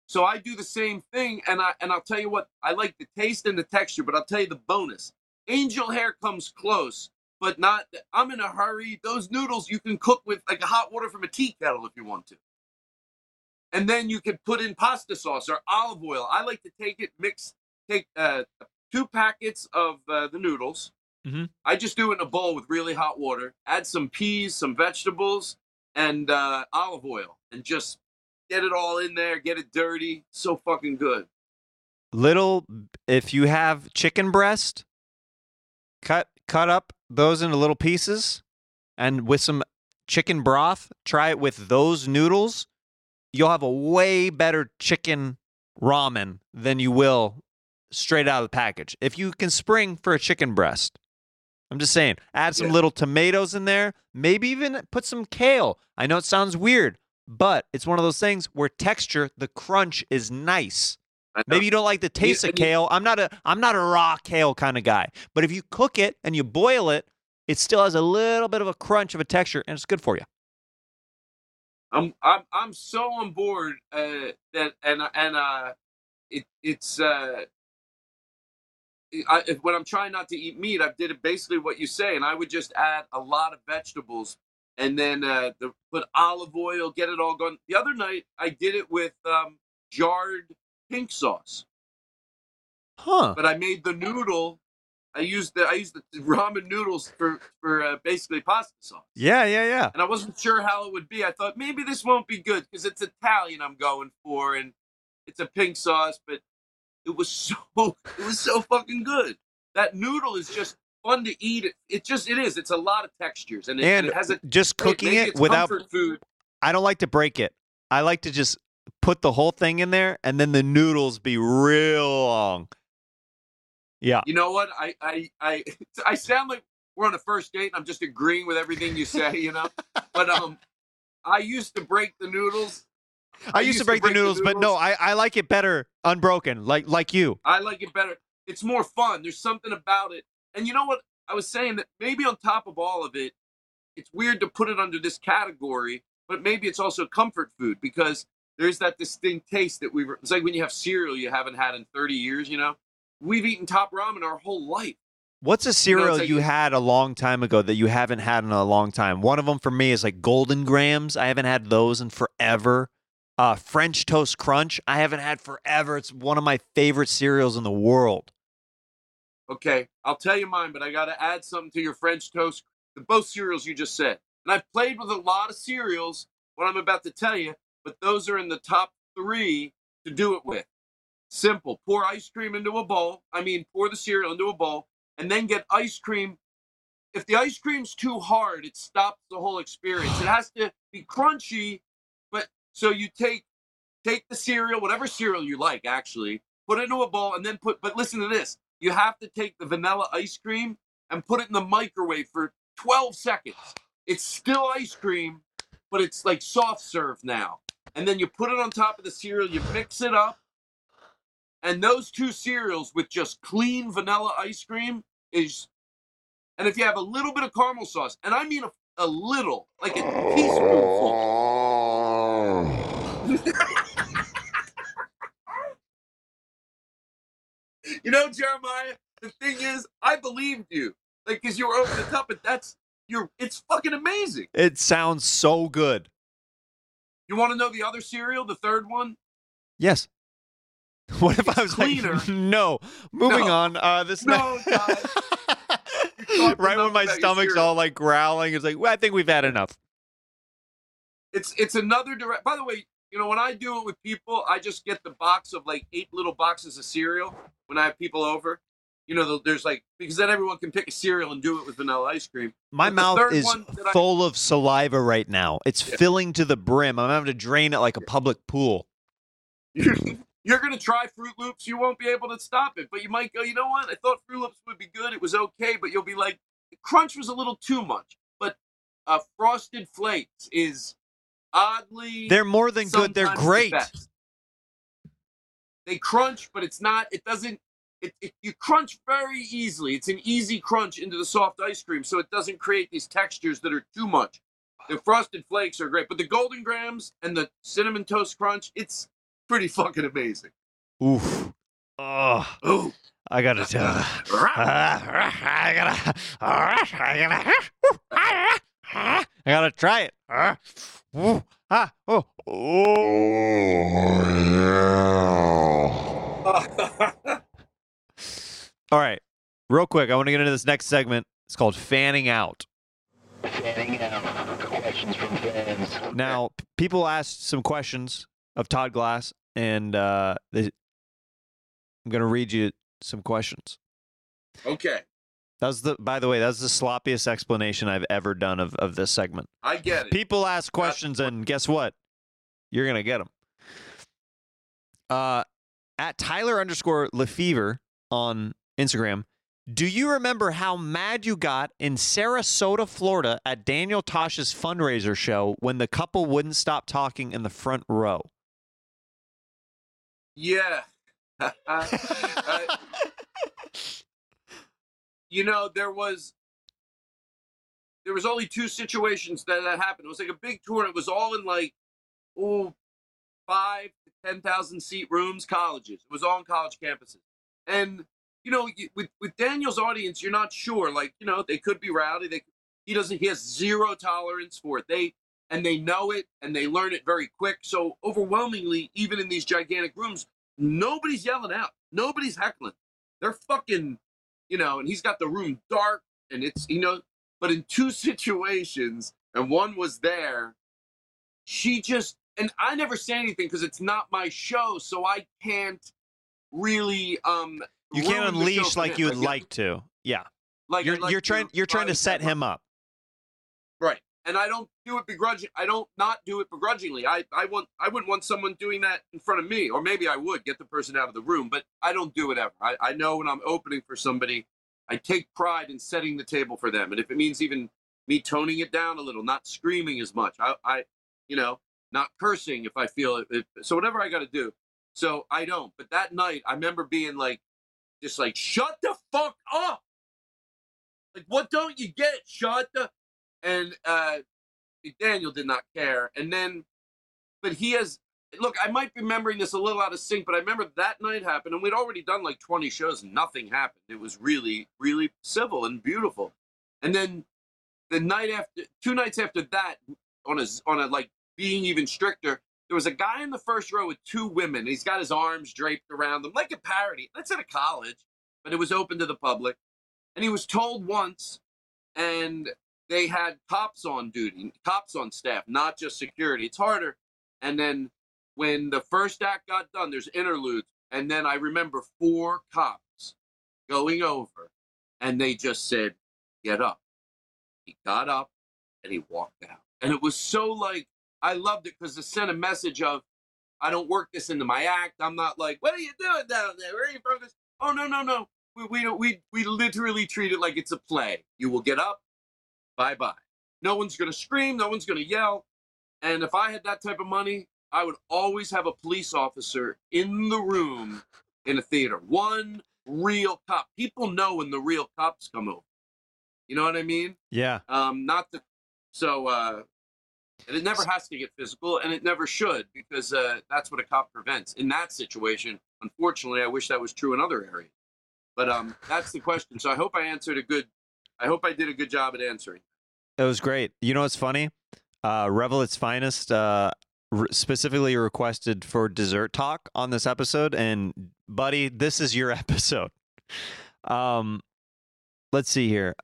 So i do the same thing and i and i'll tell you what i like the taste and the texture but i'll tell you the bonus. Angel hair comes close but not i'm in a hurry. Those noodles you can cook with like hot water from a tea kettle if you want to. And then you can put in pasta sauce or olive oil. I like to take it mix take uh, two packets of uh, the noodles Mhm. I just do it in a bowl with really hot water. Add some peas, some vegetables, and uh, olive oil, and just get it all in there. Get it dirty. So fucking good. Little if you have chicken breast, cut cut up those into little pieces and with some chicken broth, try it with those noodles. You'll have a way better chicken ramen than you will straight out of the package. If you can spring for a chicken breast. I'm just saying, add some Yeah. little tomatoes in there, maybe even put some kale. I know it sounds weird, but it's one of those things where texture, the crunch is nice. Maybe you don't like the taste of you- kale. I'm not a I'm not a raw kale kind of guy. But if you cook it and you boil it, it still has a little bit of a crunch of a texture and it's good for you. I'm I'm I'm so on board uh, that and and uh, it it's uh, I, if, when I'm trying not to eat meat, I did it basically what you say, and I would just add a lot of vegetables, and then uh, the, put olive oil, get it all going. The other night, I did it with um, jarred pink sauce, Huh. but I made the noodle. I used the I used the ramen noodles for for uh, basically pasta sauce, Yeah, yeah, yeah. and I wasn't sure how it would be. I thought maybe this won't be good because it's Italian I'm going for, and it's a pink sauce, but it was so it was so fucking good. That noodle is just fun to eat. It it just it is. It's a lot of textures, and it, And it has a just cooking maybe it without food. I don't like to break it. I like to just put the whole thing in there and then the noodles be real long. Yeah. You know what? I I I I sound like we're on a first date and I'm just agreeing with everything you say, you know? but um I used to break the noodles. I, used, to break, the, noodles, but no, I, I like it better unbroken, like like you. I like it better. It's more fun. There's something about it. And you know what? I was saying that maybe on top of all of it, it's weird to put it under this category, but maybe it's also comfort food because there's that distinct taste that we were. It's like when you have cereal you haven't had in 30 years, you know? We've eaten top ramen our whole life. What's a cereal like- you had a long time ago that you haven't had in a long time? One of them for me is like Golden Grahams. I haven't had those in forever. Uh, French Toast Crunch. I haven't had forever. It's one of my favorite cereals in the world. Okay, I'll tell you mine, but I got to add something to your French toast. The both cereals you just said, and I've played with a lot of cereals. What I'm about to tell you, but those are in the top three to do it with. Simple. Pour ice cream into a bowl. I mean, pour the cereal into a bowl, and then get ice cream. If the ice cream's too hard, it stops the whole experience. It has to be crunchy, so you take take the cereal, whatever cereal you like, actually, put it into a bowl, and then put. But listen to this: you have to take the vanilla ice cream and put it in the microwave for 12 seconds. It's still ice cream, but it's like soft serve now. And then you put it on top of the cereal, you mix it up, and those two cereals with just clean vanilla ice cream is. And if you have a little bit of caramel sauce, and I mean a, a little, like a teaspoonful. You know, Jeremiah, the thing is, I believed you. Like, because you were over the top, but that's, you're, it's fucking amazing. It sounds so good. You want to know the other cereal, the third one? Yes. What if I was cleaner. like, no? Moving No. on. Uh, this No, right when my stomach's all like growling, it's like, well, I think we've had enough. It's, it's another direct. By the way, you know, when I do it with people, I just get the box of like eight little boxes of cereal when I have people over. You know, there's like, because then everyone can pick a cereal and do it with vanilla ice cream. My But mouth is that I- full of saliva right now. It's Yeah. filling to the brim. I'm having to drain it like a public pool. You're going to try Froot Loops. You won't be able to stop it, but you might go, you know what? I thought Froot Loops would be good. It was okay, but you'll be like, crunch was a little too much. But uh, Frosted Flakes is oddly. They're more than good. They're sometimes the great. They crunch, but it's not, it doesn't. It, it, you crunch very easily. It's an easy crunch into the soft ice cream, so it doesn't create these textures that are too much. The frosted flakes are great, but the Golden Grahams and the cinnamon toast crunch, it's pretty fucking amazing. Oof. Oh, Oh, I gotta tell. I gotta. I gotta. I gotta try it. Ooh, ah, oh, oh. All right, real quick. I want to get into this next segment. It's called fanning out. Fanning out questions from fans. Now, p- people asked some questions of Todd Glass, and uh, they, I'm going to read you some questions. okay, That was the, by the way, that's the sloppiest explanation I've ever done of, of this segment. I get it. People ask questions, and guess what? You're gonna get them. Uh, at Tyler underscore Lefevre on Instagram. Do you remember how mad you got in Sarasota, Florida, at Daniel Tosh's fundraiser show when the couple wouldn't stop talking in the front row? Yeah. Uh, you know, there was there was only two situations that that happened. It was like a big tour. And it was all in like oh five to ten thousand seat rooms, colleges. It was all on college campuses, and you know, with with Daniel's audience, you're not sure. Like, you know, they could be rowdy. They he doesn't. He has zero tolerance for it. They and they know it and they learn it very quick. So overwhelmingly, even in these gigantic rooms, nobody's yelling out. Nobody's heckling. They're fucking, you know. And he's got the room dark and it's you know. But in two situations, and one was there, she just and I never say anything because it's not my show, so I can't really um. You can't ruin the show unleash like you would yeah, like to. Yeah. Like You're like you're trying you're trying to set them up. him up. Right. And I don't do it begrudging. I don't not do it begrudgingly. I, I want I wouldn't want someone doing that in front of me, or maybe I would get the person out of the room, but I don't do it ever. I, I know when I'm opening for somebody, I take pride in setting the table for them, and if it means even me toning it down a little, not screaming as much, I, I you know, not cursing if I feel it. so whatever I got to do. So I don't. But that night, I remember being like, just like, shut the fuck up. Like, what don't you get? Shut the. And uh, Daniel did not care. And then, but he has. Look, I might be remembering this a little out of sync, but I remember that night happened, and we'd already done like 20 shows, nothing happened. It was really, really civil and beautiful. And then the night after, two nights after that, on a on a like being even stricter, there was a guy in the first row with two women. He's got his arms draped around them like a parody. That's at a college, but it was open to the public. And he was told once, and they had cops on duty, cops on staff, not just security. It's harder. And then when the first act got done, there's interludes. And then I remember four cops going over, and they just said, Get up. He got up and he walked out. And it was so like, I loved it because it sent a message of, I don't work this into my act. I'm not like, what are you doing down there? Where are you from? Oh no, no, no. We we don't we we literally treat it like it's a play. You will get up, bye bye. No one's gonna scream, no one's gonna yell. And if I had that type of money, I would always have a police officer in the room in a theater. One real cop. People know when the real cops come over. You know what I mean? Yeah. Um, not the so, uh, and it never has to get physical, and it never should, because uh, that's what a cop prevents. In that situation, unfortunately, I wish that was true in other areas. But um, that's the question. So I hope I answered a good. I hope I did a good job at answering. It was great. You know what's funny? Uh, Revel its finest uh, re- specifically requested for dessert talk on this episode, and buddy, this is your episode. Um, let's see here.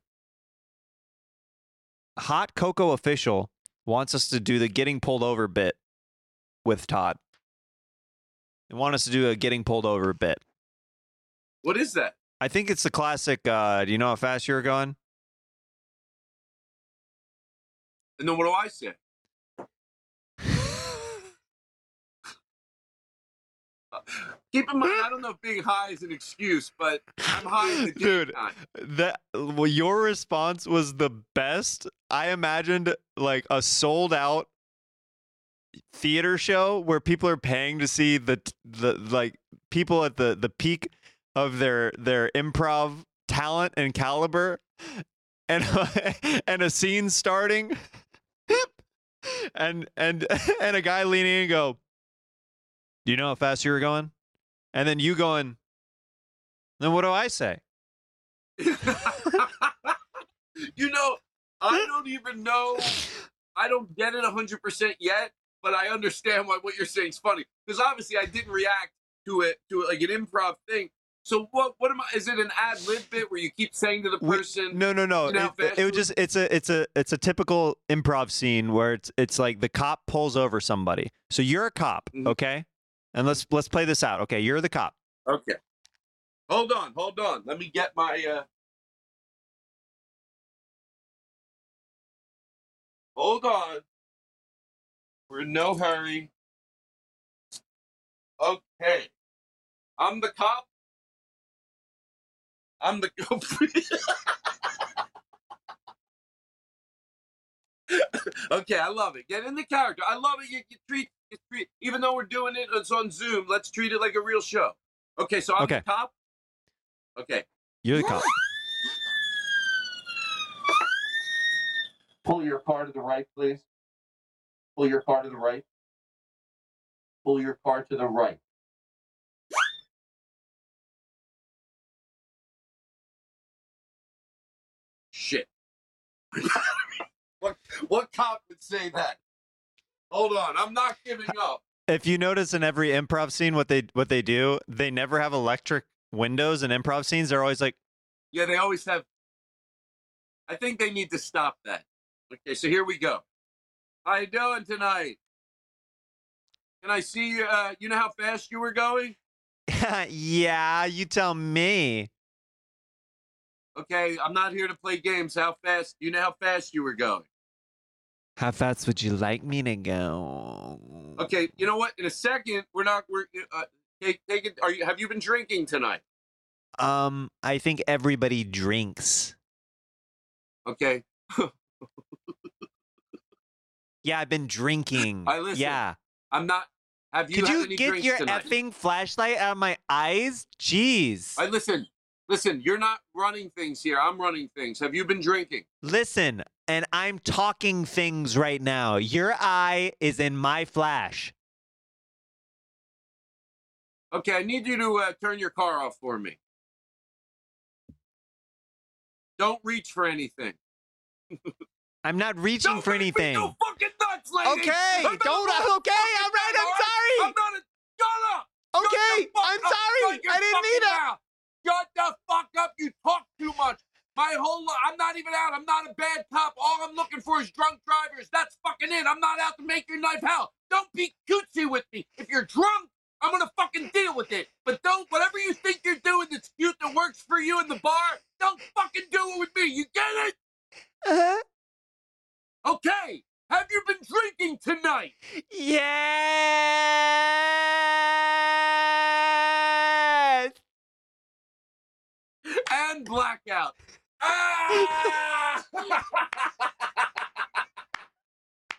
Hot Cocoa official wants us to do the getting pulled over bit with Todd. They want us to do a getting pulled over bit. What is that? I think it's the classic. Uh, do you know how fast you were going? And then what do I say? Uh, keep in mind, I don't know if being high is an excuse, but I'm high Dude. that well, your response was the best. I imagined like a sold out theater show where people are paying to see the the like people at the the peak of their their improv talent and caliber and and a scene starting and and and a guy leaning in and go do you know how fast you were going and then you going then what do i say you know, I don't even know. I don't get it 100% yet, but I understand why what you're saying is funny. Because obviously I didn't react to it, to like an improv thing. So what what am I is it an ad lib bit where you keep saying to the We- person No, no, no. You know It, it just it's a it's a it's a typical improv scene where it's it's like the cop pulls over somebody. So you're a cop, Mhm. okay? And let's let's play this out. Okay, you're the cop. Okay. Hold on, hold on. Let me get my uh Hold on. We're in no hurry. Okay. I'm the cop. I'm the Okay, I love it. Get in the character. I love it. You, you treat you treat even though we're doing it, it's on Zoom, let's treat it like a real show. Okay, so I'm Okay. the cop. Okay. You're the cop. Pull your car to the right, please. Pull your car to the right. Pull your car to the right. what what cop would say that? Hold on, I'm not giving up. If you notice in every improv scene, what they what they do, they never have electric windows in improv scenes. They're always like, Yeah, they always have. I think they need to stop that. Okay, so here we go. How you doing tonight? Can I see you? Uh, you know how fast you were going? "Yeah, you tell me." Okay, I'm not here to play games. How fast? You know how fast you were going? How fast would you like me to go? Okay, you know what? In a second, we're not. We're uh, take take it. Are you? Have you been drinking tonight? Um, I think everybody drinks. Okay. Yeah, I've been drinking. I listen. Yeah. I'm not. Have you Could you get your tonight? effing flashlight out of my eyes? Jeez. I listen. Listen, you're not running things here. I'm running things. Have you been drinking? Listen, and I'm talking things right now. Your eye is in my flash. Okay, I need you to uh, turn your car off for me. Don't reach for anything. I'm not reaching Don't for anything. go fucking nuts, lady. Okay, I'm don't. a Okay, all right. I'm sorry. I'm not a. Shut up. Okay, I'm sorry. I didn't mean it. mouth. Shut the fuck up. You talk too much. My whole life, I'm not even out. I'm not a bad cop. All I'm looking for is drunk drivers. That's fucking it. I'm not out to make your life hell. Don't be cutesy with me. If you're drunk, I'm gonna fucking deal with it. But don't whatever you think you're doing that's cute that works for you in the bar, don't fucking do it with me. You get it? Uh-huh. Okay. Have you been drinking tonight? Yes. And blackout. Ah!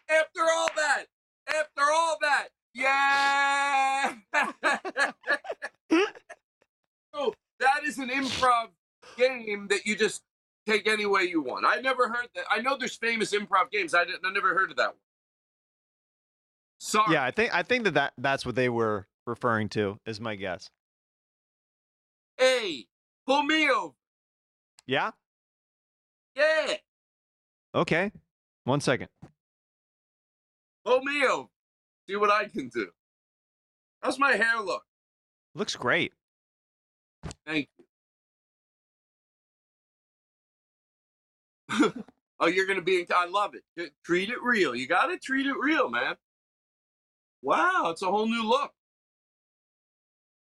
after all that, after all that, yeah. oh, that is an improv game that you just take any way you want. I never heard that. I know there's famous improv games. I, didn't, I never heard of that one. Sorry. Yeah, I think I think that, that that's what they were referring to. Is my guess. Hey, pull me over. Yeah. Yeah, Okay. One second. pull me over. See what I can do. How's my hair look? Looks great. Thank you. oh, you're gonna be. In, I love it. Treat it real. You gotta treat it real, man. Wow, it's a whole new look.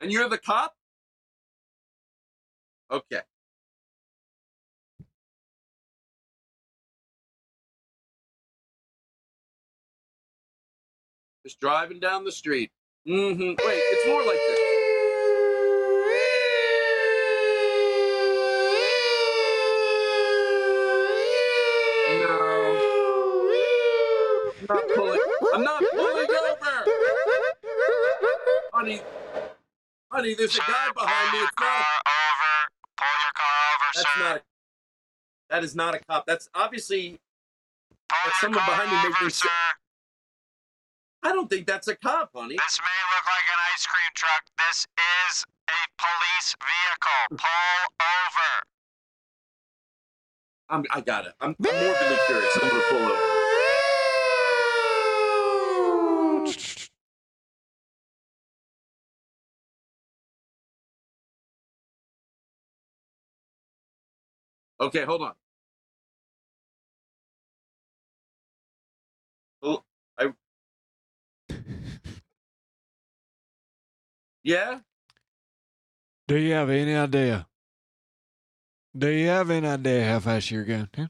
And you're the cop. Okay. Just driving down the street. Mm-hmm. Wait, it's more like this. No. I'm not pulling. I'm not pulling over. Honey, honey, there's a guy behind me. It's not. Pull your car over. that's sir. not. That is not a cop. That's obviously. That's someone behind me making sir. I don't think that's a cop, honey. This may look like an ice cream truck. This is a police vehicle. Pull over. I'm. I got it. I'm, I'm morbidly curious. I'm gonna pull over. Okay, hold on. Oh, I. Yeah. Do you have any idea? Do you have any idea how fast you're going? Huh?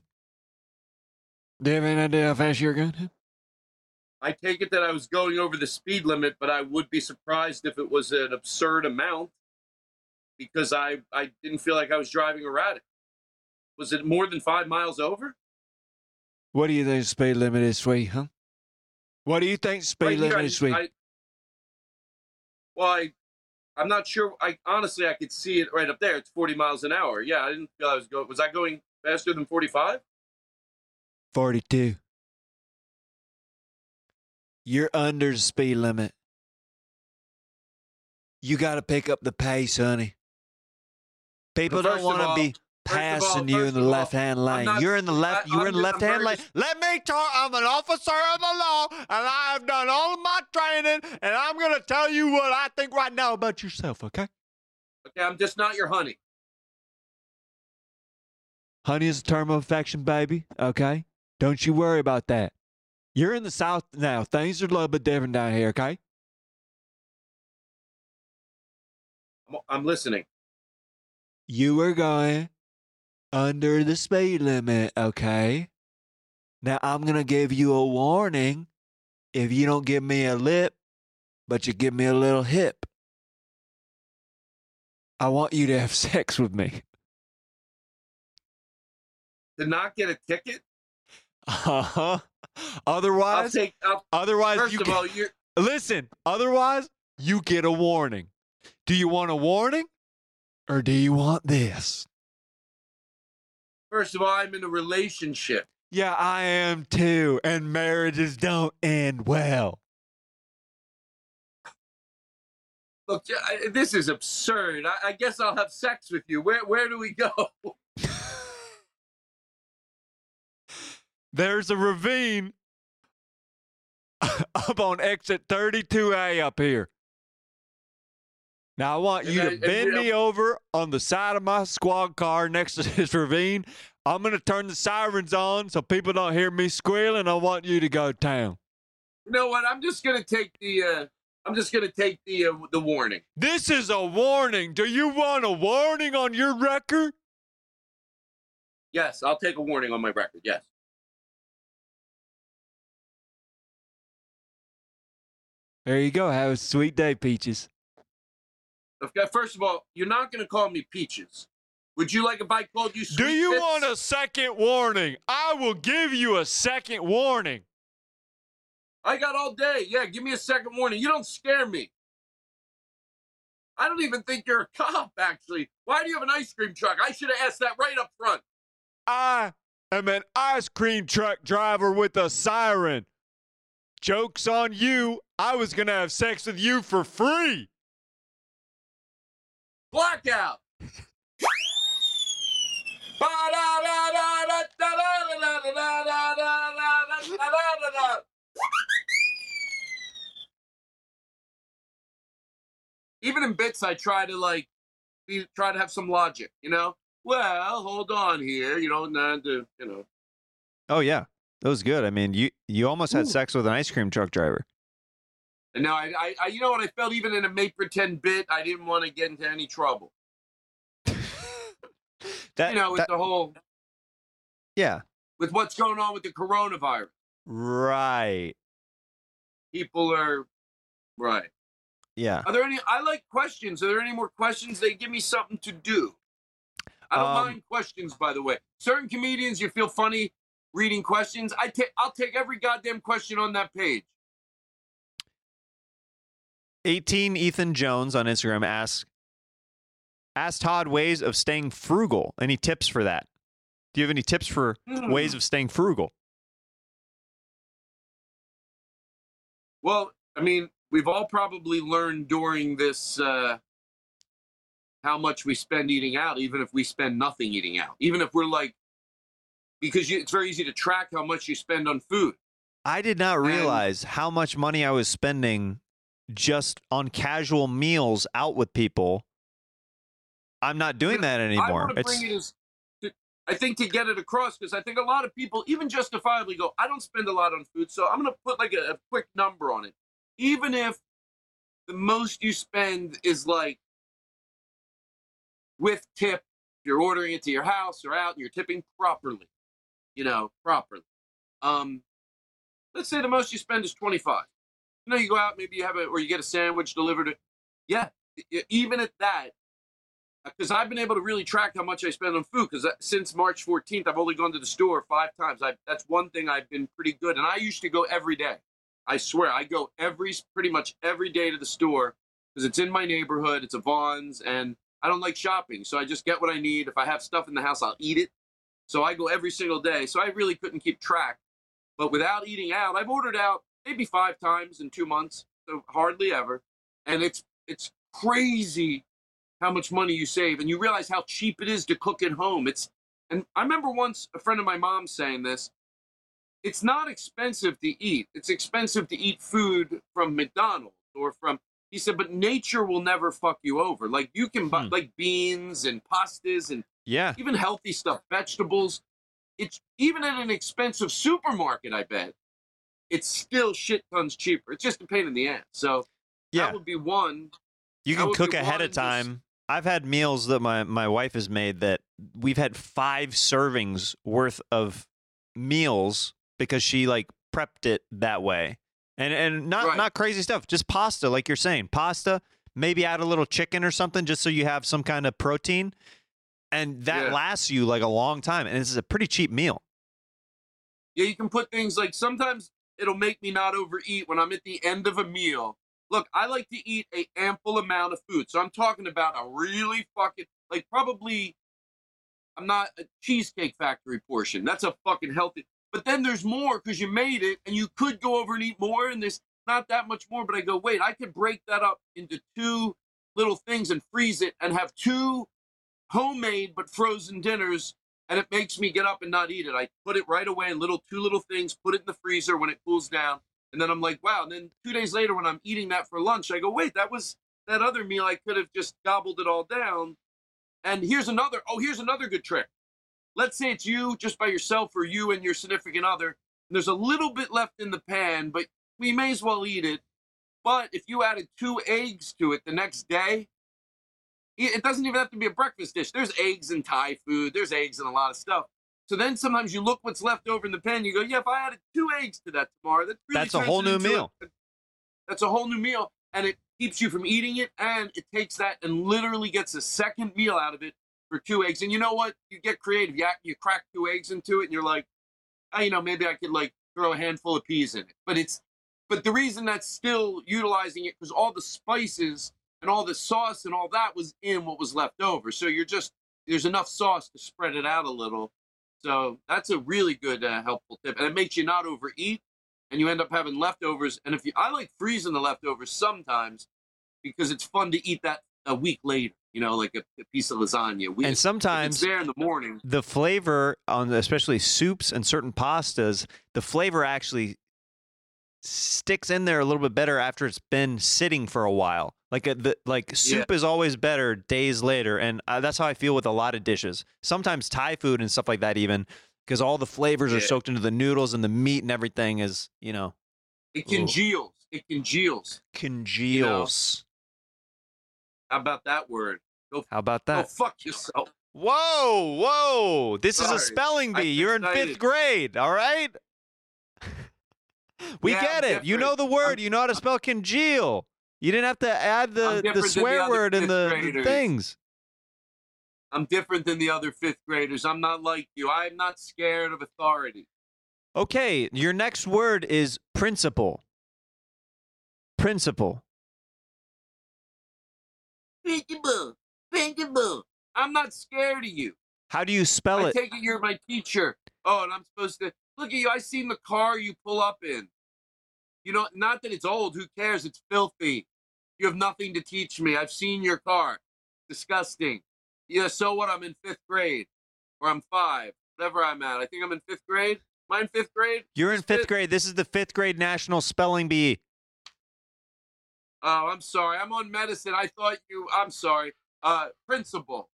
Do you have any idea how fast you're going? Huh? I take it that I was going over the speed limit, but I would be surprised if it was an absurd amount because I, I didn't feel like I was driving erratic. Was it more than five miles over? What do you think speed limit is, sweet? Huh? What do you think speed Right here, limit I- is, sweet? I- well, I, I'm not sure. I honestly, I could see it right up there. It's 40 miles an hour. Yeah, I didn't feel I was going. Was I going faster than 45? Forty-two. You're under the speed limit. You got to pick up the pace, honey. People don't want to be First of all- passing you in the of left hand lane. not- You're in the left. I, you're I'm in the left hand lane. Let me talk. I'm an officer of the law, and I have done all of my training, and I'm gonna tell you what I think right now about yourself. Okay? Okay, I'm just not your honey. Honey is a term of affection, baby. Okay? Don't you worry about that. You're in the South now. Things are a little bit different down here, okay? I'm, I'm listening. You were going under the speed limit, okay? Now I'm going to give you a warning if you don't give me a lip, but you give me a little hip. I want you to have sex with me. To not get a ticket, Uh-huh. I'll Otherwise, take. I'll, otherwise first you of get- all, you're. Listen, otherwise, you get a warning. Do you want a warning or do you want this? First of all, I'm in a relationship. Yeah, I am too, and marriages don't end well. Look, I- this is absurd. I, I guess I'll have sex with you. Where Where do we go? There's a ravine up on exit 32A up here. Now, I want you to bend me over on the side of my squad car next to this ravine. I'm going to turn the sirens on so people don't hear me squealing. I want you to go town. You know what? I'm just gonna take the. Uh, I'm just gonna take the uh, the warning. This is a warning. Do you want a warning on your record? Yes, I'll take a warning on my record. Yes. There you go. Have a sweet day, Peaches. Okay, uh, First of all, you're not gonna call me Peaches. Would you like if I called you? Do you Bits? want a second warning? I will give you a second warning. I got all day. Yeah, give me a second warning. You don't scare me. I don't even think you're a cop, actually. Why do you have an ice cream truck? I should have asked that right up front. I am an ice cream truck driver with a siren. Joke's on you. I was going to have sex with you for free. Blackout. Even in bits, I try to like try to have some logic. You know, well, hold on here. You know, not to, you know. Oh yeah, that was good. I mean, you you almost had Ooh. sex with an ice cream truck driver. Now I, I, I, you know what? I felt even in a make pretend bit, I didn't want to get into any trouble. That, you know, with that- the whole, yeah, with what's going on with the coronavirus. right. People are, right. Yeah. Are there any? I like questions. Are there any more questions? They give me something to do. I don't Um, mind questions, by the way. Certain comedians, you feel funny reading questions. I take. I'll take every goddamn question on that page. 18 Ethan Jones on Instagram asks Ask Todd ways of staying frugal. Any tips for that? Do you have any tips for Hmm. ways of staying frugal? Well, I mean, we've all probably learned during this uh, how much we spend eating out, even if we spend nothing eating out. Even if we're like, because you, it's very easy to track how much you spend on food. I did not And- realize how much money I was spending just on casual meals out with people. I'm not doing that anymore. want to It's bring it as, to, I think, to get it across because I think a lot of people, even justifiably, go, I don't spend a lot on food, so I'm going to put like a, a quick number on it. Even if the most you spend is like with tip, you're ordering it to your house or out and you're tipping properly, you know, properly. Um, let's say the most you spend is 25. You know, you go out, maybe you have a, or you get a sandwich delivered. Yeah, even at that, uh, because I've been able to really track how much I spend on food. Because uh, since March 14th, I've only gone to the store five times. I, that's one thing I've been pretty good. And I used to go every day. I swear, I go every pretty much every day to the store because it's in my neighborhood. It's a Vons, and I don't like shopping, so I just get what I need. If I have stuff in the house, I'll eat it. So I go every single day. So I really couldn't keep track. But without eating out, I've ordered out maybe five times in two months, so hardly ever. And it's it's crazy how much money you save, and you realize how cheap it is to cook at home. It's and I remember once a friend of my mom saying this. It's not expensive to eat. It's expensive to eat food from McDonald's or from he said, but nature will never fuck you over. Like you can buy Hmm. like beans and pastas and Yeah. even healthy stuff, vegetables. It's even at an expensive supermarket, I bet. It's still shit tons cheaper. It's just a pain in the ass. So Yeah. that would be one. You can cook ahead of just- time. I've had meals that my, my wife has made that we've had five servings worth of meals because she like prepped it that way. And and not Right. not crazy stuff, just pasta like you're saying. Pasta, maybe add a little chicken or something just so you have some kind of protein. And that Yeah. lasts you like a long time and this is a pretty cheap meal. Yeah, you can put things like sometimes it'll make me not overeat when I'm at the end of a meal. Look, I like to eat a ample amount of food. So I'm talking about a really fucking like probably I'm not a cheesecake factory portion. That's a fucking healthy. But then there's more because you made it and you could go over and eat more and there's not that much more. But I go, wait, I could break that up into two little things and freeze it and have two homemade but frozen dinners and it makes me get up and not eat it. I put it right away in little two little things, put it in the freezer when it cools down, and then I'm like, wow. And then two days later, when I'm eating that for lunch, I go, wait, that was that other meal. I could have just gobbled it all down. And here's another. Oh, here's another good trick. Let's say it's you just by yourself, or you and your significant other. And there's a little bit left in the pan, but we may as well eat it. But if you added two eggs to it the next day, it doesn't even have to be a breakfast dish. There's eggs in Thai food. There's eggs in a lot of stuff. So then sometimes you look what's left over in the pan. You go, yeah, if I added two eggs to that tomorrow, that really That's a whole new into a- meal. that's a whole new meal, and it keeps you from eating it, and it takes that and literally gets a second meal out of it for two eggs. And you know what? You get creative. You, you crack two eggs into it, and you're like, oh, you know, maybe I could like throw a handful of peas in it. But it's, but the reason that's still utilizing it because all the spices and all the sauce and all that was in what was left over. So you're just there's enough sauce to spread it out a little. So that's a really good uh, helpful tip, and it makes you not overeat, and you end up having leftovers. And if you, I like freezing the leftovers sometimes because it's fun to eat that a week later. You know, like a, a piece of lasagna. We, And sometimes there in the morning. the flavor on especially soups and certain pastas, the flavor actually sticks in there a little bit better after it's been sitting for a while. Like a, the like soup is always better days later, and uh, that's how I feel with a lot of dishes. Sometimes Thai food and stuff like that, even because all the flavors are soaked into the noodles and the meat and everything is you know It Ooh. congeals. It congeals. congeals. How about that word? How about Go that? fuck yourself. Whoa, whoa! This is a Sorry. spelling bee. You're in fifth grade, all right? We Yeah, get I'm it. You know the word. I'm- you know how to spell congeal. You didn't have to add the, the than the swear word in fifth the, graders. things. I'm different than the other fifth graders. I'm not like you. I'm not scared of authority. Okay, your next word is principle. Principle. Principal, principal. I'm not scared of you. How do you spell I it? I take it you're my teacher. Oh, and I'm supposed to look at you. I seen the car you pull up in. You know, not that it's old. Who cares? It's filthy. You have nothing to teach me. I've seen your car. Disgusting. Yeah. So what? I'm in fifth grade, or I'm five, whatever I'm at. I think I'm in fifth grade. Am I in fifth grade? You're in Is fifth grade. This is the fifth grade national spelling bee. Oh, I'm sorry. I'm on medicine. I thought you. I'm sorry. Uh, principal.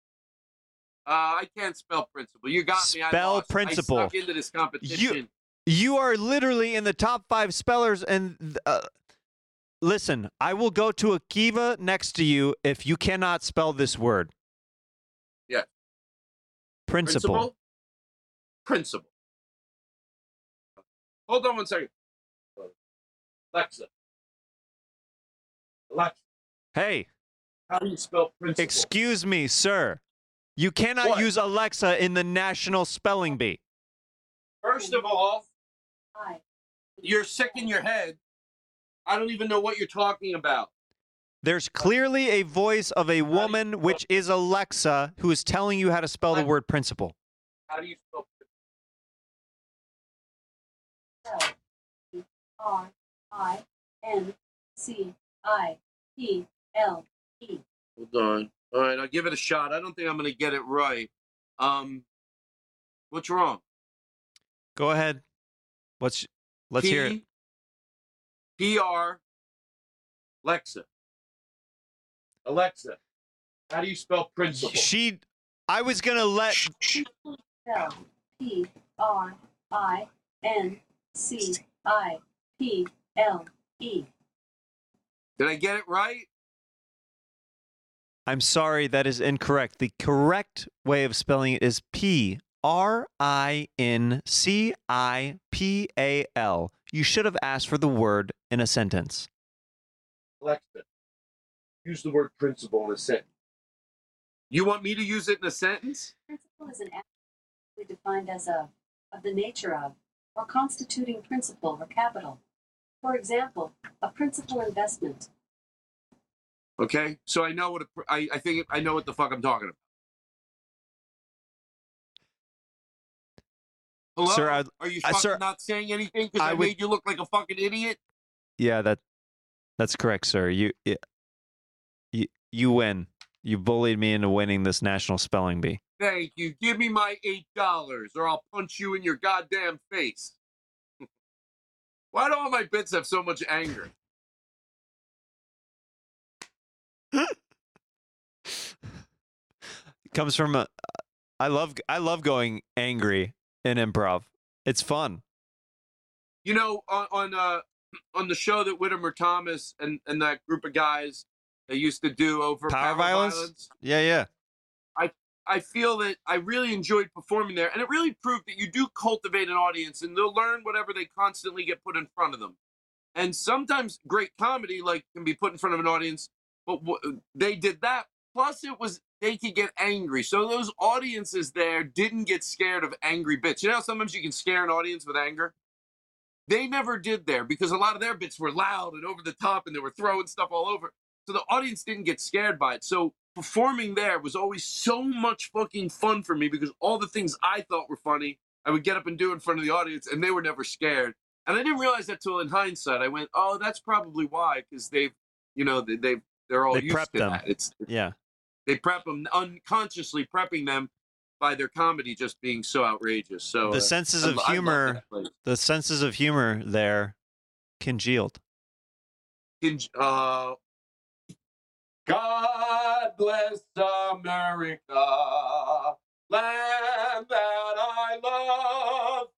Uh, I can't spell principle. You got me. I Spell lost. principal. I stuck into this competition. You are literally in the top five spellers. And uh, listen, I will go to a Kiva next to you if you cannot spell this word. Yeah. Principle. Principle. Principal. Hold on one second. Alexa. Alexa. Hey, How do you spell principle? excuse me, sir. You cannot What? use Alexa in the national spelling bee. First of all, you're sick in your head. I don't even know what you're talking about. There's clearly a voice of a woman, which is Alexa, who is telling you how to spell the word principal. How do you spell L R I N C I P L E. Hold on. All right, I'll give it a shot. I don't think I'm going to get it right. Um, what's wrong? Go ahead. What's let's hear it. P R. Alexa. Alexa. How do you spell principal? She I was gonna let Principal P R I N C I P L E. Did I get it right? I'm sorry, that is incorrect. The correct way of spelling it is P R I N C I P A L. You should have asked for the word in a sentence. Alexa. Use the word principle in a sentence. You want me to use it in a sentence? Principle is an act defined as a of the nature of or constituting principle or capital. For example, a principal investment. Okay, so I know what a, I, I think I know what the fuck I'm talking about. Hello, Sir, I- are you I- fucking sir, not saying anything because I I, would- made you look like a fucking idiot? Yeah, that that's correct, sir. You you you win. You bullied me into winning this national spelling bee. Thank you. Give me my eight dollars, or I'll punch you in your goddamn face. Why do all my bits have so much anger? It comes from a I love I love going angry in improv. It's fun. You know, on on uh on the show that Whitmer Thomas and and that group of guys they used to do over Power violence? Yeah, yeah. I feel that I really enjoyed performing there, and it really proved that you do cultivate an audience, and they'll learn whatever they constantly get put in front of them. And sometimes great comedy like can be put in front of an audience, but w- they did that. Plus, it was they could get angry, so those audiences there didn't get scared of angry bits. You know, how sometimes you can scare an audience with anger. They never did there because a lot of their bits were loud and over the top, and they were throwing stuff all over. So the audience didn't get scared by it. So performing there was always so much fucking fun for me because all the things I thought were funny, I would get up and do in front of the audience, and they were never scared. And I didn't realize that till in hindsight. I went, "Oh, that's probably why," because they've, you know, they, they've they're all They used to them. that. It's Yeah. They prep them unconsciously, prepping them by their comedy just being so outrageous. So The uh, senses of I humor place. the senses of humor there congealed. Uh, God bless America, land that I love.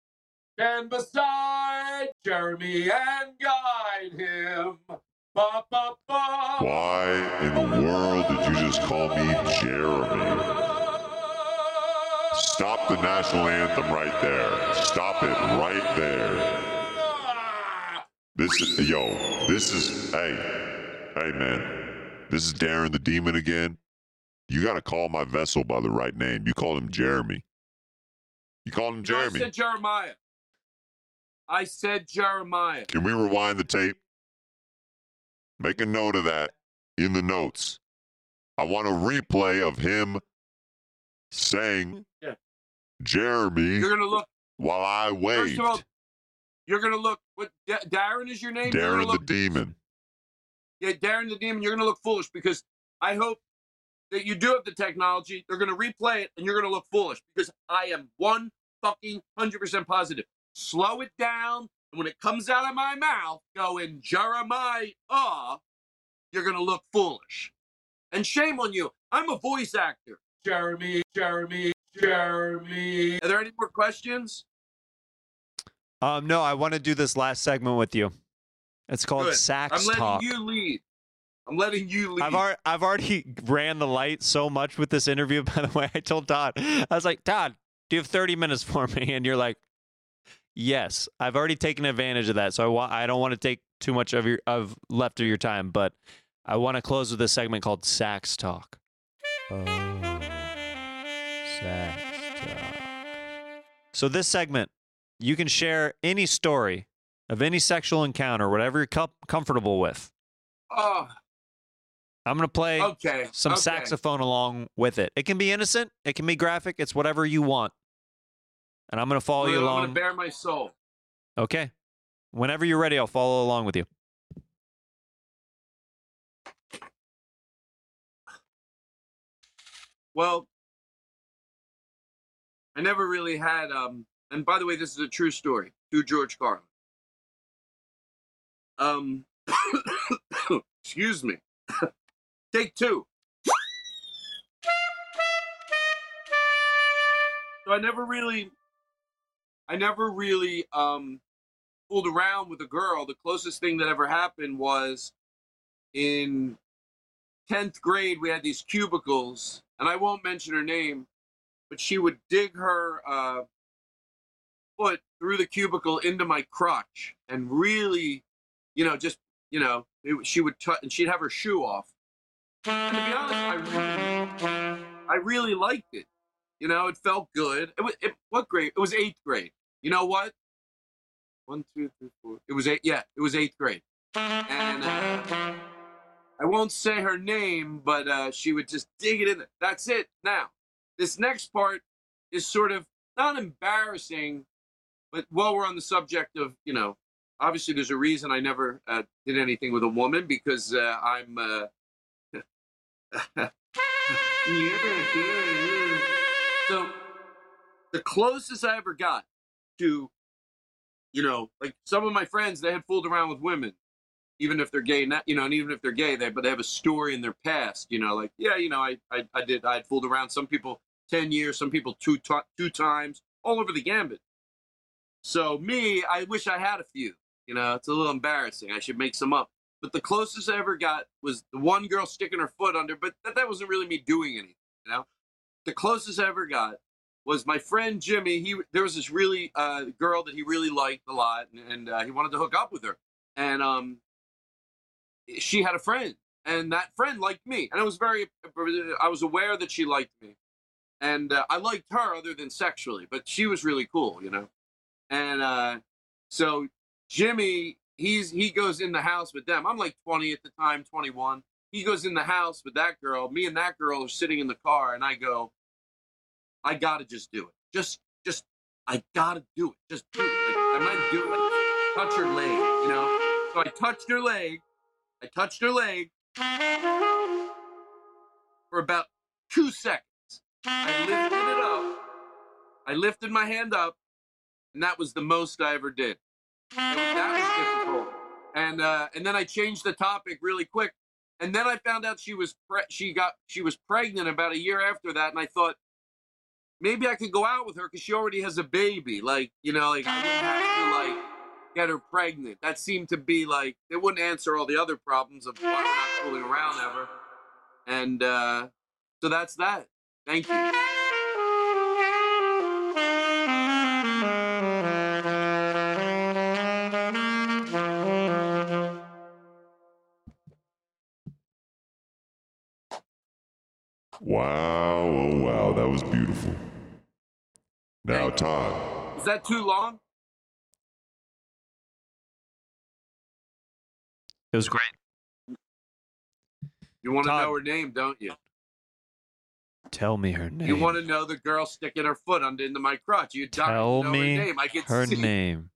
And beside Jeremy and guide him. Why in the world did you just call me Jeremy? Stop the national anthem right there. Stop it right there. This is yo. This is hey, hey man. This is Darren the Demon again. You gotta call my vessel by the right name. You called him Jeremy. You called him No, I Jeremy. said Jeremiah. I said Jeremiah. Can we rewind the tape? Make a note of that in the notes. I want a replay of him saying Yeah. Jeremy You're gonna look. while I of all, you're gonna look. What Da- Darren is your name? Darren the look, Demon. Yeah, Darren the Demon. You're gonna look foolish because I hope that you do have the technology. They're gonna replay it, and you're gonna look foolish because I am one fucking hundred percent positive. Slow it down, and when it comes out of my mouth, going Jeremiah, you're gonna look foolish. And shame on you. I'm a voice actor. Jeremy, Jeremy, Jeremy. Are there any more questions? Um no, I want to do this last segment with you. It's called Good. Sax I'm letting Talk. you lead. I'm letting you lead. I've already, I've already ran the light so much with this interview. By the way, I told Todd, I was like, Todd, do you have 30 minutes for me? And you're like, Yes, I've already taken advantage of that. So I want, I don't want to take too much of your of left of your time, but I want to close with a segment called Sax Talk. Oh, Sax Talk. So this segment, you can share any story of any sexual encounter, whatever you're com- comfortable with. Oh, I'm gonna play okay. some okay. saxophone along with it. It can be innocent, it can be graphic, it's whatever you want. And I'm going to follow I'm you gonna, I'm gonna bare my soul. okay. Whenever you're ready, I'll follow along with you. Well, I never really had. Um, and by the way, this is a true story. To George Carlin. Um, excuse me. Take two. So I never really, I never really um, fooled around with a girl. The closest thing that ever happened was in 10th grade, we had these cubicles, and I won't mention her name, but she would dig her uh, foot through the cubicle into my crotch and really, you know, just, you know, it, she would touch, and she'd have her shoe off. And to be honest, I really, I really liked it. You know, it felt good. It was it, what grade? It was eighth grade. You know what? One, two, three, four. It was eight. Yeah, it was eighth grade. And uh, I won't say her name, but uh, she would just dig it in. There. That's it. Now, this next part is sort of not embarrassing, but while we're on the subject of, you know, obviously there's a reason I never uh, did anything with a woman because uh, I'm. Uh, so the closest I ever got to, you know, like some of my friends, they had fooled around with women, even if they're gay, not, you know, and even if they're gay, they but they have a story in their past, you know, like yeah, you know, I I, I did I fooled around some people ten years, some people two ti two times, all over the gambit. So me, I wish I had a few. You know, it's a little embarrassing. I should make some up. But the closest I ever got was the one girl sticking her foot under, but that, that wasn't really me doing anything, you know? The closest I ever got was my friend Jimmy. He there was this really uh, girl that he really liked a lot, and, and uh, he wanted to hook up with her. And um, she had a friend, and that friend liked me, and I was very, I was aware that she liked me, and uh, I liked her other than sexually, but she was really cool, you know. And uh, so Jimmy, he's he goes in the house with them. I'm like 20 at the time, 21. He goes in the house with that girl. Me and that girl are sitting in the car, and I go, I gotta just do it. Just, just, I gotta do it. Just do it. Like, I might do it. Like, touch her leg, you know. So I touched her leg. I touched her leg for about two seconds. I lifted it up. I lifted my hand up, and that was the most I ever did. Was, that was difficult. And uh, and then I changed the topic really quick. And then I found out she was pre- she got she was pregnant about a year after that, and I thought maybe I could go out with her because she already has a baby. Like you know, like I wouldn't have to like get her pregnant. That seemed to be like it wouldn't answer all the other problems of why we're not fooling around ever. And uh, so that's that. Thank you. Wow, oh wow, that was beautiful. Now, Todd, Is that too long? It was great. You want to know her name, don't you? Tell me her name. You want to know the girl sticking her foot under into my crotch? You dying to Tell know me her name? I can her see. name.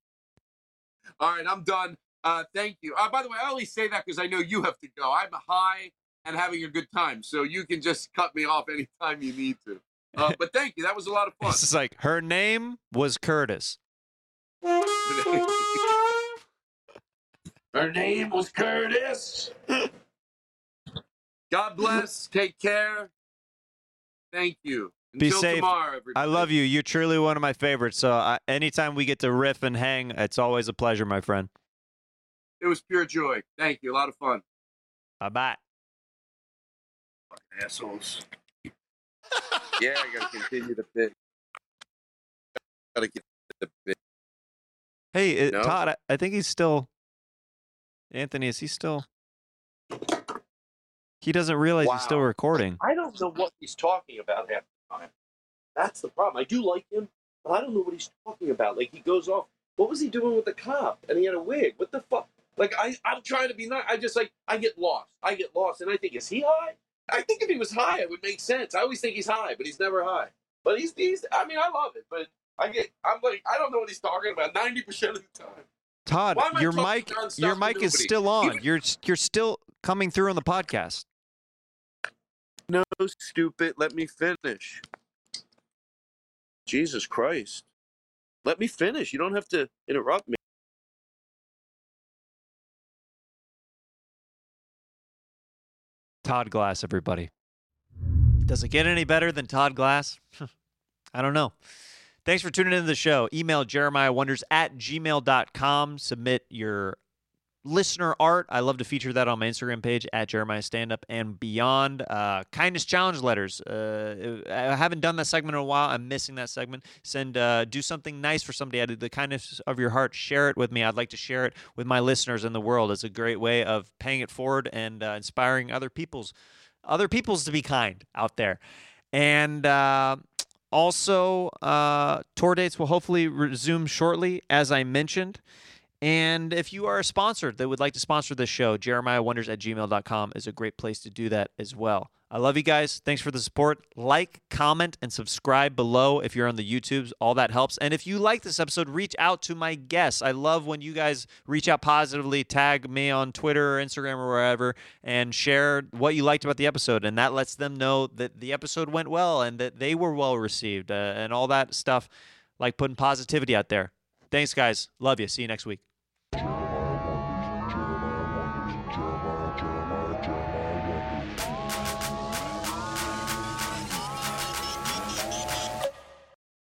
All right, I'm done. Uh, thank you. Uh, by the way, I only say that because I know you have to go. I'm high and having a good time, so you can just cut me off anytime you need to. Uh, but thank you. That was a lot of fun. It's just like her name was Curtis. Her name was Curtis. God bless. Take care. Thank you. Be safe. tomorrow, everybody. I love you. You're truly one of my favorites. So I, anytime we get to riff and hang, it's always a pleasure, my friend. It was pure joy. Thank you. A lot of fun. Bye bye. Assholes. yeah, I gotta continue the bit. Gotta get the bit. Hey, it, No? Todd, I, I think he's still. Anthony, is he still? He doesn't realize he's still recording. I don't know what he's talking about half the time. That's the problem. I do like him, but I don't know what he's talking about. Like he goes off. What was he doing with the cop? And he had a wig. What the fuck? Like I, I'm trying to be nice. I just like I get lost. I get lost, and I think is he high? I think if he was high, it would make sense. I always think he's high, but he's never high. But he's he's. I mean, I love it, but I get. I'm like I don't know what he's talking about ninety percent of the time. Todd, Why am I your mic, your mic is still on. Even- You're you're still coming through on the podcast. No, stupid. Let me finish. Jesus Christ. Let me finish. You don't have to interrupt me. Todd Glass, everybody. Does it get any better than Todd Glass? I don't know. Thanks for tuning into the show. Email Jeremiah Wonders at gmail.com. Submit your listener art. I love to feature that on my Instagram page at Jeremiah Stand Up and beyond. Uh, kindness challenge letters. Uh, I haven't done that segment in a while. I'm missing that segment. Send uh, do something nice for somebody out of the kindness of your heart. Share it with me. I'd like to share it with my listeners in the world. It's a great way of paying it forward and uh, inspiring other people's other people's to be kind out there. And uh, also, uh, tour dates will hopefully resume shortly, as I mentioned. And if you are a sponsor that would like to sponsor this show, jeremiahwonders at gmail.com is a great place to do that as well. I love you guys. Thanks for the support. Like, comment, and subscribe below if you're on the YouTubes. All that helps. And if you like this episode, reach out to my guests. I love when you guys reach out positively, tag me on Twitter or Instagram or wherever, and share what you liked about the episode. And that lets them know that the episode went well and that they were well received uh, and all that stuff, like putting positivity out there. Thanks, guys. Love you. See you next week. Jeremiah Wonders,